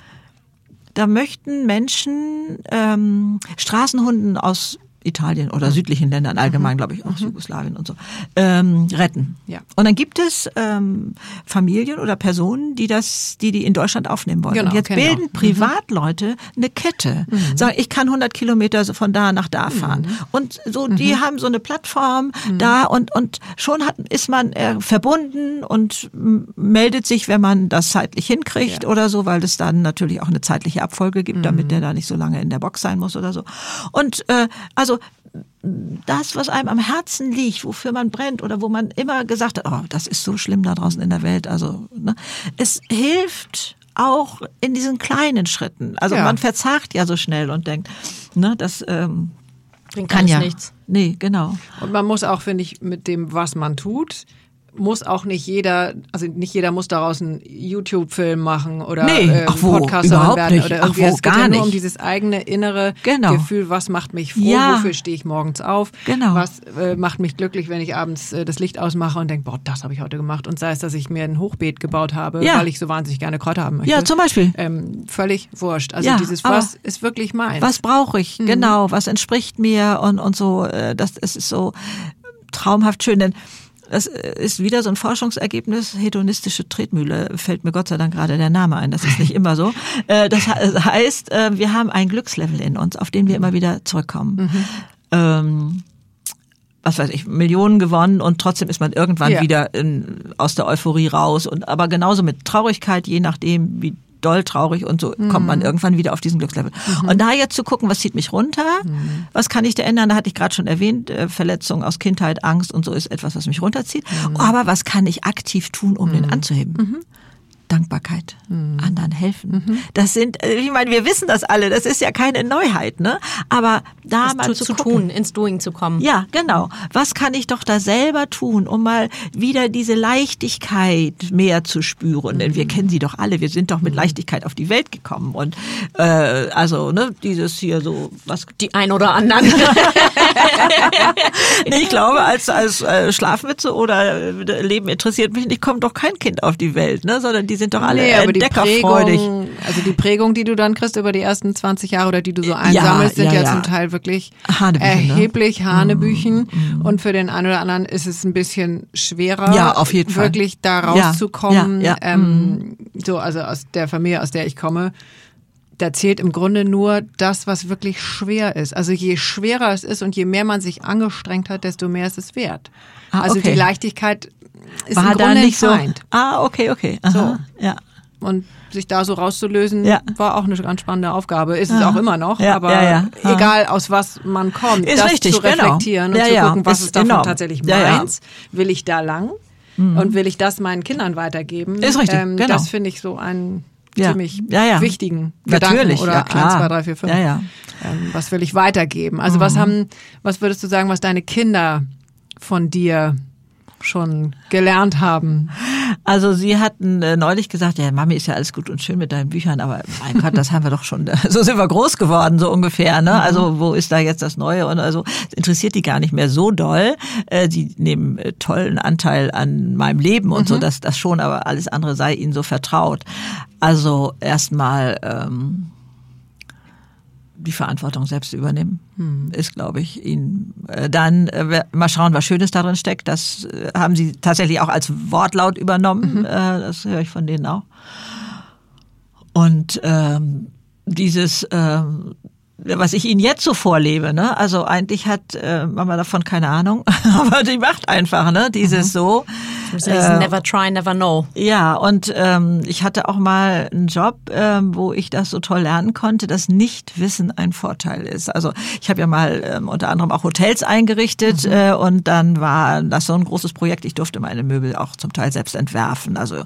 Da möchten Menschen ähm, Straßenhunden aus Italien oder südlichen Ländern allgemein, mhm. glaube ich, auch mhm. Jugoslawien und so, ähm, retten. Ja. Und dann gibt es ähm, Familien oder Personen, die das, die die in Deutschland aufnehmen wollen. Genau, und jetzt bilden auch. Privatleute mhm. eine Kette. Mhm. Sagen, ich kann 100 Kilometer von da nach da fahren. Mhm. Und so, die mhm. haben so eine Plattform da und und schon hat, ist man äh, verbunden und meldet sich, wenn man das zeitlich hinkriegt ja. oder so, weil es dann natürlich auch eine zeitliche Abfolge gibt, damit der da nicht so lange in der Box sein muss oder so. Und äh, also also das, was einem am Herzen liegt, wofür man brennt oder wo man immer gesagt hat, oh, das ist so schlimm da draußen in der Welt. Also ne, es hilft auch in diesen kleinen Schritten. Also ja. man verzagt ja so schnell und denkt, ne, das ähm, Bringt kann ja nichts. Nee, genau. Und man muss auch, finde ich, mit dem, was man tut, muss auch nicht jeder, also nicht jeder muss daraus einen YouTube-Film machen oder nee, äh, Podcaster werden nicht. oder irgendwie. Ach wo, es geht ja nur um dieses eigene innere genau. Gefühl, was macht mich froh, ja. wofür stehe ich morgens auf, genau. was äh, macht mich glücklich, wenn ich abends äh, das Licht ausmache und denke, boah, das habe ich heute gemacht. Und sei es, dass ich mir ein Hochbeet gebaut habe, ja. weil ich so wahnsinnig gerne Kräuter haben möchte. Ja, zum Beispiel. Ähm, völlig wurscht. Also dieses, was ist wirklich meins. Was brauche ich? Mhm. Genau, was entspricht mir und, und so. Äh, das, ist so traumhaft schön, denn das ist wieder so ein Forschungsergebnis. Hedonistische Tretmühle fällt mir Gott sei Dank gerade der Name ein. Das ist nicht immer so. (laughs) Äh, das heißt, äh, wir haben ein Glückslevel in uns, auf den wir immer wieder zurückkommen. Mhm. Ähm, was weiß ich, Millionen gewonnen und trotzdem ist man irgendwann ja. wieder in, aus der Euphorie raus. Und aber genauso mit Traurigkeit, je nachdem, wie doll traurig und so mhm. kommt man mhm. irgendwann wieder auf diesen Glückslevel. Mhm. Und da jetzt zu gucken, was zieht mich runter, mhm. was kann ich da ändern, da hatte ich gerade schon erwähnt, äh, Verletzungen aus Kindheit, Angst und so ist etwas, was mich runterzieht. Mhm. Aber was kann ich aktiv tun, um den mhm. anzuheben? Dankbarkeit, mhm. anderen helfen. Mhm. Das sind, äh, ich meine, wir wissen das alle, das ist ja keine Neuheit, ne? Aber da das mal zu, zu tun, ins Doing zu kommen. Ja, genau. Was kann ich doch da selber tun, um mal wieder diese Leichtigkeit mehr zu spüren? Mhm. Denn wir mhm. kennen sie doch alle, wir sind doch mit mhm. Leichtigkeit auf die Welt gekommen. Und äh, also, ne, dieses hier so, was. Die ein oder anderen. (laughs) nee, ich glaube, als, als äh, Schlafmütze oder äh, Leben interessiert mich nicht, kommt doch kein Kind auf die Welt, ne? Sondern diese sind doch alle nee, entdeckerfreudig. Prägung, also die Prägung, die du dann kriegst über die ersten 20 Jahre oder die du so einsammelst, ja, sind ja, ja, zum Teil wirklich Hanebüchen, ne? erheblich ne? Hanebüchen. Mm, mm. Und für den einen oder anderen ist es ein bisschen schwerer, ja, auf jeden Fall. wirklich da rauszukommen. Ja, ähm, mm. So, also aus der Familie, aus der ich komme da zählt im Grunde nur das, was wirklich schwer ist. Also je schwerer es ist und je mehr man sich angestrengt hat, desto mehr ist es wert. Ah, also die Leichtigkeit ist War im Grunde nicht so. Ah, okay, okay. Aha, so. Ja. Und sich da so rauszulösen, ja. war auch eine ganz spannende Aufgabe. Ist es auch immer noch, ja, aber ja, egal aus was man kommt, ist das richtig, zu genau. reflektieren genau. und zu gucken, was ist, ist davon genau. tatsächlich meins. Will ich da lang? Mhm. Und will ich das meinen Kindern weitergeben? Ist richtig, ähm, genau. Das finde ich so ein ziemlich wichtigen Natürlich, Gedanken oder ja, klar. 1, 2, 3, 4, 5. Ja, ja. Ähm, was will ich weitergeben? Also mhm. was haben, was würdest du sagen, was deine Kinder von dir schon gelernt haben? Also sie hatten äh, neulich gesagt, ja, Mami ist ja alles gut und schön mit deinen Büchern, aber mein Gott, das haben wir doch schon, (laughs) so sind wir groß geworden, so ungefähr. Ne? Mhm. Also wo ist da jetzt das Neue? Und also interessiert die gar nicht mehr so doll. Äh, die nehmen äh, tollen Anteil an meinem Leben und mhm. so, dass das schon, aber alles andere sei ihnen so vertraut. Also erstmal ähm, die Verantwortung selbst übernehmen, hm. ist, glaube ich, ihnen. Äh, dann äh, mal schauen, was Schönes darin steckt. Das äh, haben sie tatsächlich auch als Wortlaut übernommen. Mhm. Äh, das höre ich von denen auch. Und ähm, dieses ähm, was ich Ihnen jetzt so vorlebe, ne? Also eigentlich hat äh, Mama davon keine Ahnung, (laughs) aber die macht einfach, ne? Dieses mhm. so. Äh, never try, never know. Ja, und ähm, ich hatte auch mal einen Job, ähm, wo ich das so toll lernen konnte, dass Nichtwissen ein Vorteil ist. Also ich habe ja mal ähm, unter anderem auch Hotels eingerichtet mhm. äh, und dann war das so ein großes Projekt. Ich durfte meine Möbel auch zum Teil selbst entwerfen. Also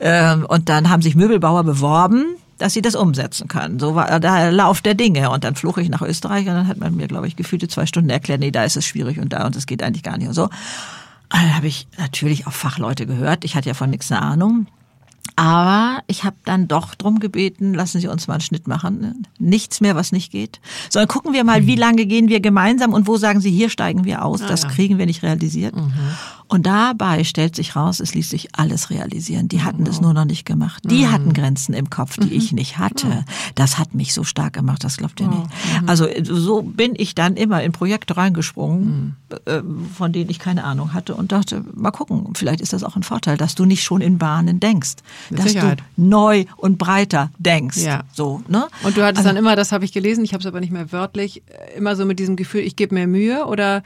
ähm, und dann haben sich Möbelbauer beworben dass sie das umsetzen können. So war der Lauf der Dinge. Und dann fluche ich nach Österreich und dann hat man mir, glaube ich, gefühlte zwei Stunden erklärt, nee, da ist es schwierig und da und es geht eigentlich gar nicht und so. Dann habe ich natürlich auch Fachleute gehört. Ich hatte ja von nichts eine Ahnung. Aber ich habe dann doch drum gebeten, lassen Sie uns mal einen Schnitt machen. Nichts mehr, was nicht geht. Sondern gucken wir mal, wie mhm. lange gehen wir gemeinsam und wo sagen Sie, hier steigen wir aus. Ah, das kriegen wir nicht realisiert. Mhm. Und dabei stellt sich raus, es ließ sich alles realisieren. Die hatten das nur noch nicht gemacht. Die mhm. hatten Grenzen im Kopf, die ich nicht hatte. Das hat mich so stark gemacht, das glaubt ihr nicht. Also so bin ich dann immer in Projekte reingesprungen, äh, von denen ich keine Ahnung hatte und dachte, mal gucken, vielleicht ist das auch ein Vorteil, dass du nicht schon in Bahnen denkst, Mit dass Sicherheit. du neu und breiter denkst. Ja. So, ne? Und du hattest also, dann immer, das habe ich gelesen, ich habe es aber nicht mehr wörtlich, immer so mit diesem Gefühl, ich gebe mir Mühe oder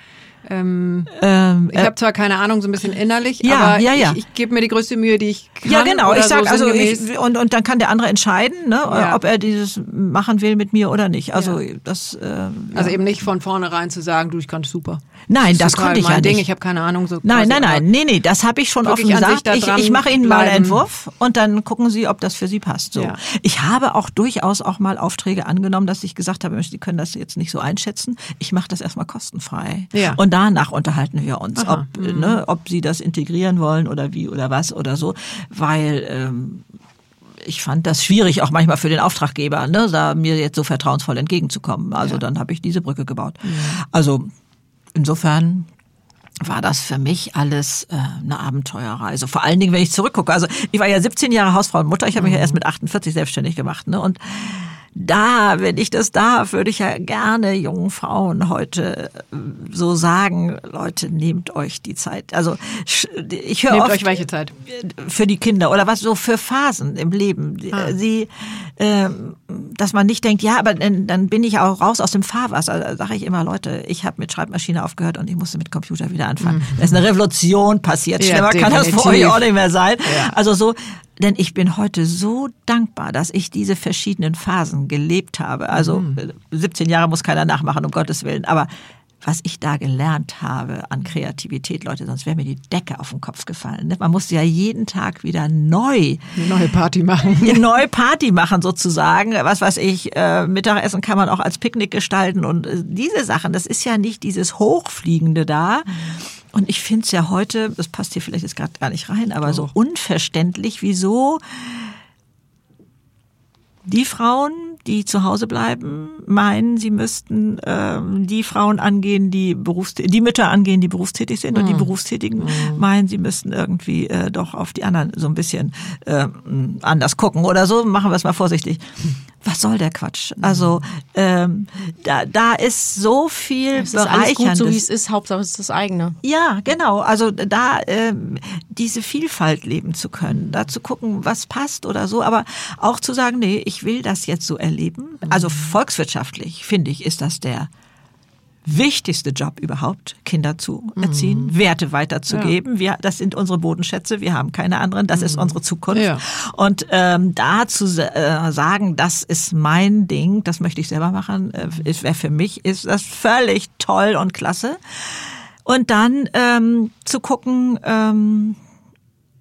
ähm, ähm, ich habe zwar keine Ahnung, so ein bisschen innerlich, ja, aber ja, ja. ich, ich gebe mir die größte Mühe, die ich kann. Ja, genau. Ich sag so also ich, und und dann kann der andere entscheiden, ne, ob er dieses machen will mit mir oder nicht. Also das. Äh, also eben nicht von vornherein zu sagen, du, ich kann super. Nein, das, das konnte ich ja Ding. nicht. Ich habe keine Ahnung. So nein, nein, nein, nee, nee, das habe ich schon offen gesagt. Ich, ich mache Ihnen mal einen Entwurf und dann gucken Sie, ob das für Sie passt. So. Ich habe auch durchaus auch mal Aufträge angenommen, dass ich gesagt habe, Sie können das jetzt nicht so einschätzen. Ich mache das erstmal kostenfrei. Ja. Und danach unterhalten wir uns, ob, mhm. ne, ob sie das integrieren wollen oder wie oder was oder so, weil ähm, ich fand das schwierig, auch manchmal für den Auftraggeber, ne, da mir jetzt so vertrauensvoll entgegenzukommen. Also ja. dann habe ich diese Brücke gebaut. Mhm. Also insofern war das für mich alles äh, eine Abenteuerreise. Vor allen Dingen, wenn ich zurückgucke. Also ich war ja 17 Jahre Hausfrau und Mutter. Ich habe mich ja erst mhm. mit 48 selbstständig gemacht. Ne? Und da, wenn ich das darf, würde ich ja gerne jungen Frauen heute äh, so sagen, Leute, nehmt euch die Zeit. Also ich höre Nehmt euch welche Zeit? Für die Kinder oder was so für Phasen im Leben. Ah. Sie, dass man nicht denkt, ja, aber dann, bin ich auch raus aus dem Fahrwasser. Da sage ich immer, Leute, ich habe mit Schreibmaschine aufgehört und ich musste mit Computer wieder anfangen. Mhm. Da ist eine Revolution passiert. Ja, Schlimmer definitiv. kann das für euch auch nicht mehr sein. Ja. Also so, denn ich bin heute so dankbar, dass ich diese verschiedenen Phasen gelebt habe. Also mhm. 17 Jahre muss keiner nachmachen, um Gottes Willen. Aber was ich da gelernt habe an Kreativität, Leute, sonst wäre mir die Decke auf den Kopf gefallen. Ne? Man musste ja jeden Tag wieder neu eine neue Party machen. (laughs) Eine neue Party machen sozusagen. Was weiß ich, äh, Mittagessen kann man auch als Picknick gestalten und äh, diese Sachen, das ist ja nicht dieses Hochfliegende da. Und ich finde es ja heute, das passt hier vielleicht jetzt gerade gar nicht rein, aber so unverständlich, wieso die Frauen, die zu Hause bleiben, meinen, sie müssten ähm, die Frauen angehen, die berufstätig, die Mütter angehen, die berufstätig sind, mm. und die mhm. Berufstätigen mm. meinen, sie müssten irgendwie äh, doch auf die anderen so ein bisschen äh, anders gucken oder so. Machen wir es mal vorsichtig was soll der Quatsch? Also ähm, da, da ist so viel es ist alles gut, so wie es ist, Hauptsache es ist das eigene. Ja, genau. Also da ähm, diese Vielfalt leben zu können, da zu gucken, was passt oder so, aber auch zu sagen, nee, ich will das jetzt so erleben. Also volkswirtschaftlich, finde ich, ist das der wichtigste Job überhaupt, Kinder zu erziehen, mhm. Werte weiterzugeben. Ja. Wir, das sind unsere Bodenschätze, wir haben keine anderen, das mhm. ist unsere Zukunft. Ja. Und ähm, da zu äh, sagen, das ist mein Ding, das möchte ich selber machen, äh, ist, für mich ist das völlig toll und klasse. Und dann ähm, zu gucken, ähm,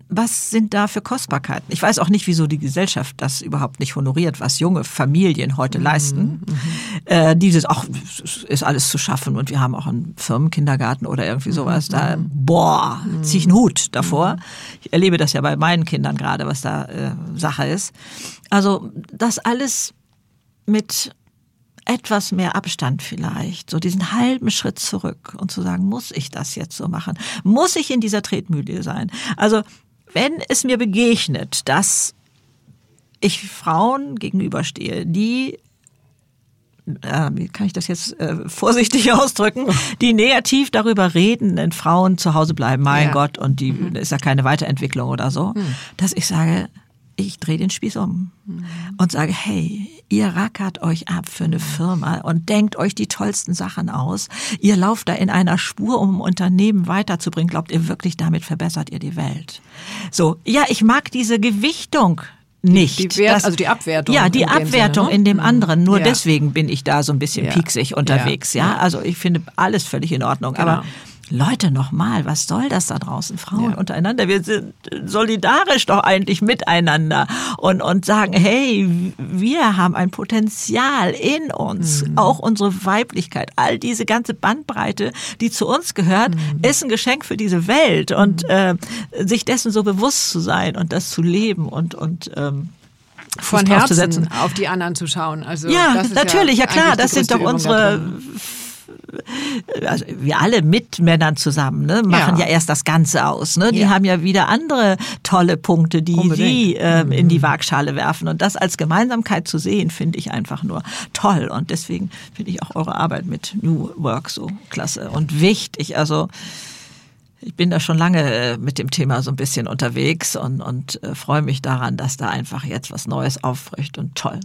was sind da für Kostbarkeiten? Ich weiß auch nicht, wieso die Gesellschaft das überhaupt nicht honoriert, was junge Familien heute mhm. leisten. Mhm. Äh, dieses, ach, ist alles zu schaffen und wir haben auch einen Firmenkindergarten oder irgendwie mhm. sowas. Da, boah, mhm. zieh ich einen Hut davor. Ich erlebe das ja bei meinen Kindern gerade, was da äh, Sache ist. Also das alles mit etwas mehr Abstand vielleicht, so diesen halben Schritt zurück und zu sagen, muss ich das jetzt so machen? Muss ich in dieser Tretmühle sein? Also wenn es mir begegnet, dass ich Frauen gegenüberstehe, die wie kann ich das jetzt äh, vorsichtig (laughs) ausdrücken, die negativ darüber reden, wenn Frauen zu Hause bleiben, mein ja. Gott, und die mhm. ist ja keine Weiterentwicklung oder so, mhm. dass ich sage, ich drehe den Spieß um mhm. und sage, hey, ihr rackert euch ab für eine Firma und denkt euch die tollsten Sachen aus. Ihr lauft da in einer Spur, um ein Unternehmen weiterzubringen. Glaubt ihr wirklich, damit verbessert ihr die Welt? So, ja, ich mag diese Gewichtung nicht. Die, Wert, das, also die Abwertung. Ja, die in Abwertung Sinne, ne? in dem anderen. Nur ja. deswegen bin ich da so ein bisschen ja. pieksig unterwegs. Ja. ja. also ich finde alles völlig in Ordnung. Genau. Aber Leute, nochmal, was soll das da draußen? Frauen ja. untereinander, wir sind solidarisch doch eigentlich miteinander und, und sagen, hey, wir haben ein Potenzial in uns, mhm. auch unsere Weiblichkeit, all diese ganze Bandbreite, die zu uns gehört, mhm. ist ein Geschenk für diese Welt und mhm. äh, sich dessen so bewusst zu sein und das zu leben und, und ähm, von Herzen auf die anderen zu schauen. Also ja, natürlich, ja, ja klar, das sind doch unsere also wir alle mit Männern zusammen ne, machen ja. ja erst das Ganze aus. Ne? Die ja. haben ja wieder andere tolle Punkte, die Unbedingt. sie äh, mhm. in die Waagschale werfen. Und das als Gemeinsamkeit zu sehen, finde ich einfach nur toll. Und deswegen finde ich auch eure Arbeit mit New Work so klasse und wichtig. Also ich bin da schon lange äh, mit dem Thema so ein bisschen unterwegs und, und äh, freue mich daran, dass da einfach jetzt was Neues aufbricht und toll.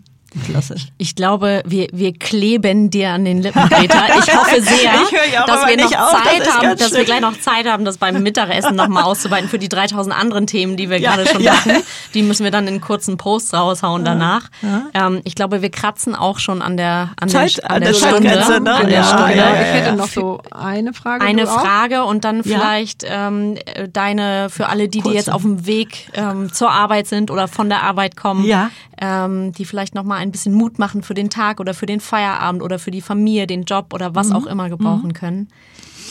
Klasse. Ich glaube, wir, wir kleben dir an den Lippen, Peter. Ich hoffe (laughs) sehr, ich dass wir noch Zeit das haben, dass wir gleich noch Zeit haben, das beim Mittagessen nochmal auszuweiten für die 3000 anderen Themen, die wir ja, gerade schon ja. hatten. Die müssen wir dann in kurzen Posts raushauen danach. Ja. Ähm, ich glaube, wir kratzen auch schon an der, an Zeit, der, an der, der Stunde. Ne? An der Stunde. Ich hätte noch so eine Frage. Eine Frage und dann vielleicht ähm, deine, für alle, die, die jetzt auf dem Weg ähm, zur Arbeit sind oder von der Arbeit kommen, ja. Ähm, die vielleicht nochmal ein bisschen Mut machen für den Tag oder für den Feierabend oder für die Familie, den Job oder was mhm. auch immer gebrauchen mhm. können.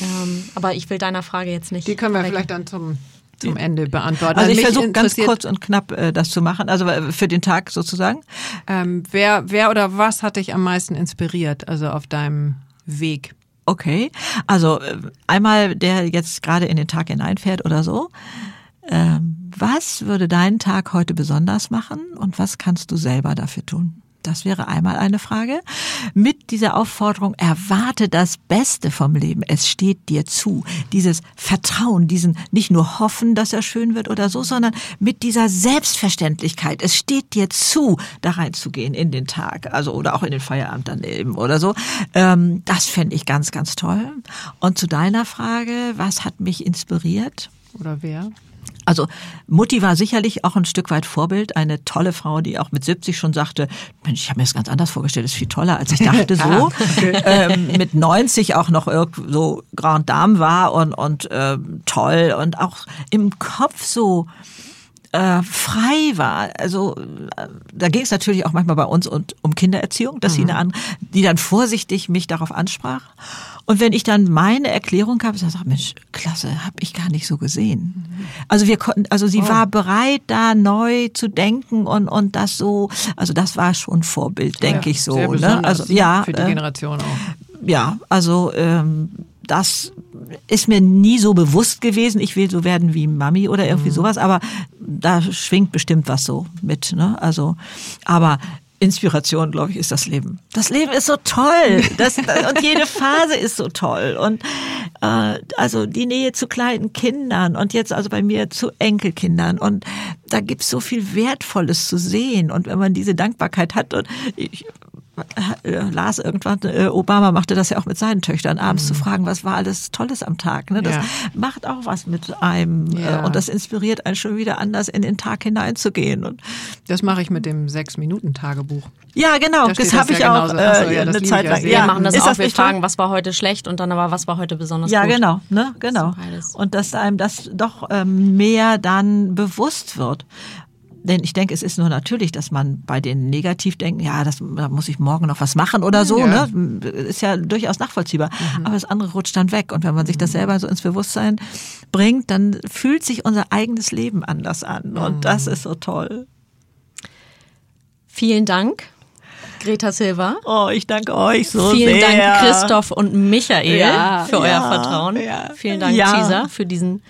Ähm, aber ich will deiner Frage jetzt nicht. Die können wir vielleicht dann zum zum Ende beantworten. Also, also ich versuche ganz kurz und knapp äh, das zu machen, also äh, für den Tag sozusagen. Ähm, wer, wer oder was hat dich am meisten inspiriert, also auf deinem Weg? Okay, also äh, einmal der jetzt gerade in den Tag hineinfährt oder so. Ähm, was würde deinen Tag heute besonders machen und was kannst du selber dafür tun? Das wäre einmal eine Frage. Mit dieser Aufforderung, erwarte das Beste vom Leben. Es steht dir zu. Dieses Vertrauen, diesen nicht nur hoffen, dass er schön wird oder so, sondern mit dieser Selbstverständlichkeit. Es steht dir zu, da reinzugehen in den Tag, also oder auch in den Feierabend daneben oder so. Ähm, das fände ich ganz, ganz toll. Und zu deiner Frage, was hat mich inspiriert? Oder wer? Also Mutti war sicherlich auch ein Stück weit Vorbild, eine tolle Frau, die auch mit 70 schon sagte, Mensch, ich habe mir das ganz anders vorgestellt, das ist viel toller, als ich dachte (laughs) so. ah, ähm, mit 90 auch noch so Grand Dame war und, und ähm, toll und auch im Kopf so äh, frei war. Also äh, da ging es natürlich auch manchmal bei uns und, um Kindererziehung, dass mhm. sie eine die dann vorsichtig mich darauf ansprach. Und wenn ich dann meine Erklärung habe, dann sage ich, Mensch, klasse, habe ich gar nicht so gesehen. Also wir konnten, also sie oh. war bereit, da neu zu denken und und das so, also das war schon Vorbild, denke ja, ich so. Sehr ne? Also ja, für die äh, Generation auch. Ja, also ähm, das ist mir nie so bewusst gewesen, ich will so werden wie Mami oder irgendwie mhm. sowas, aber da schwingt bestimmt was so mit. Ne? Also, aber Inspiration, glaube ich, ist das Leben. Das Leben ist so toll. Das, und jede Phase ist so toll. Und äh, also die Nähe zu kleinen Kindern und jetzt also bei mir zu Enkelkindern. Und da gibt's so viel Wertvolles zu sehen. Und wenn man diese Dankbarkeit hat, und ich äh, las irgendwann, äh, Obama machte das ja auch mit seinen Töchtern, abends mhm. zu fragen, was war alles Tolles am Tag. Ne? Das ja. macht auch was mit einem äh, ja. und das inspiriert einen schon wieder anders in den Tag hineinzugehen. Und das mache ich mit dem Sechs-Minuten-Tagebuch. Ja, genau, da das habe ich ja auch äh, ja, eine Zeit lang. Wir machen das Ist auch, das wir fragen, was war heute schlecht und dann aber, was war heute besonders ja, gut. Ja, genau, ne, genau. Und dass einem das doch ähm, mehr dann bewusst wird. Denn ich denke, es ist nur natürlich, dass man bei den Negativdenken, ja, das, da muss ich morgen noch was machen oder so, ja. ne? Ist ja durchaus nachvollziehbar. Mhm. Aber das andere rutscht dann weg. Und wenn man sich das selber so ins Bewusstsein bringt, dann fühlt sich unser eigenes Leben anders an. Und mhm. das ist so toll. Vielen Dank. Greta Silva. Oh, ich danke euch so Vielen sehr. Vielen Dank, Christoph und Michael, ja, für ja, euer Vertrauen. Vielen Dank, ja. Cesar, für diesen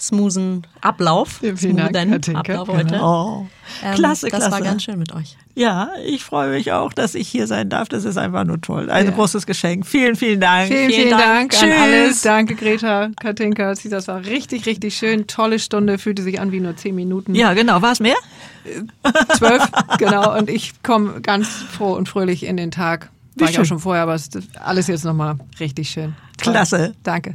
smoothen Ablauf. Ja, vielen Dank, Ablauf heute. Oh. Ähm, klasse, das klasse. war ganz schön mit euch. Ja, ich freue mich auch, dass ich hier sein darf. Das ist einfach nur toll. Ein ja. großes Geschenk. Vielen, vielen Dank. Vielen, vielen, vielen Dank, Dank an alles. Danke, Greta, Katinka. Das war richtig, richtig schön. Tolle Stunde. Fühlte sich an wie nur zehn Minuten. Ja, genau. War es mehr? Zwölf, (laughs) genau. Und ich komme ganz froh und fröhlich in den Tag. War ich auch schon vorher, aber es ist alles jetzt nochmal richtig schön. Klasse. Danke.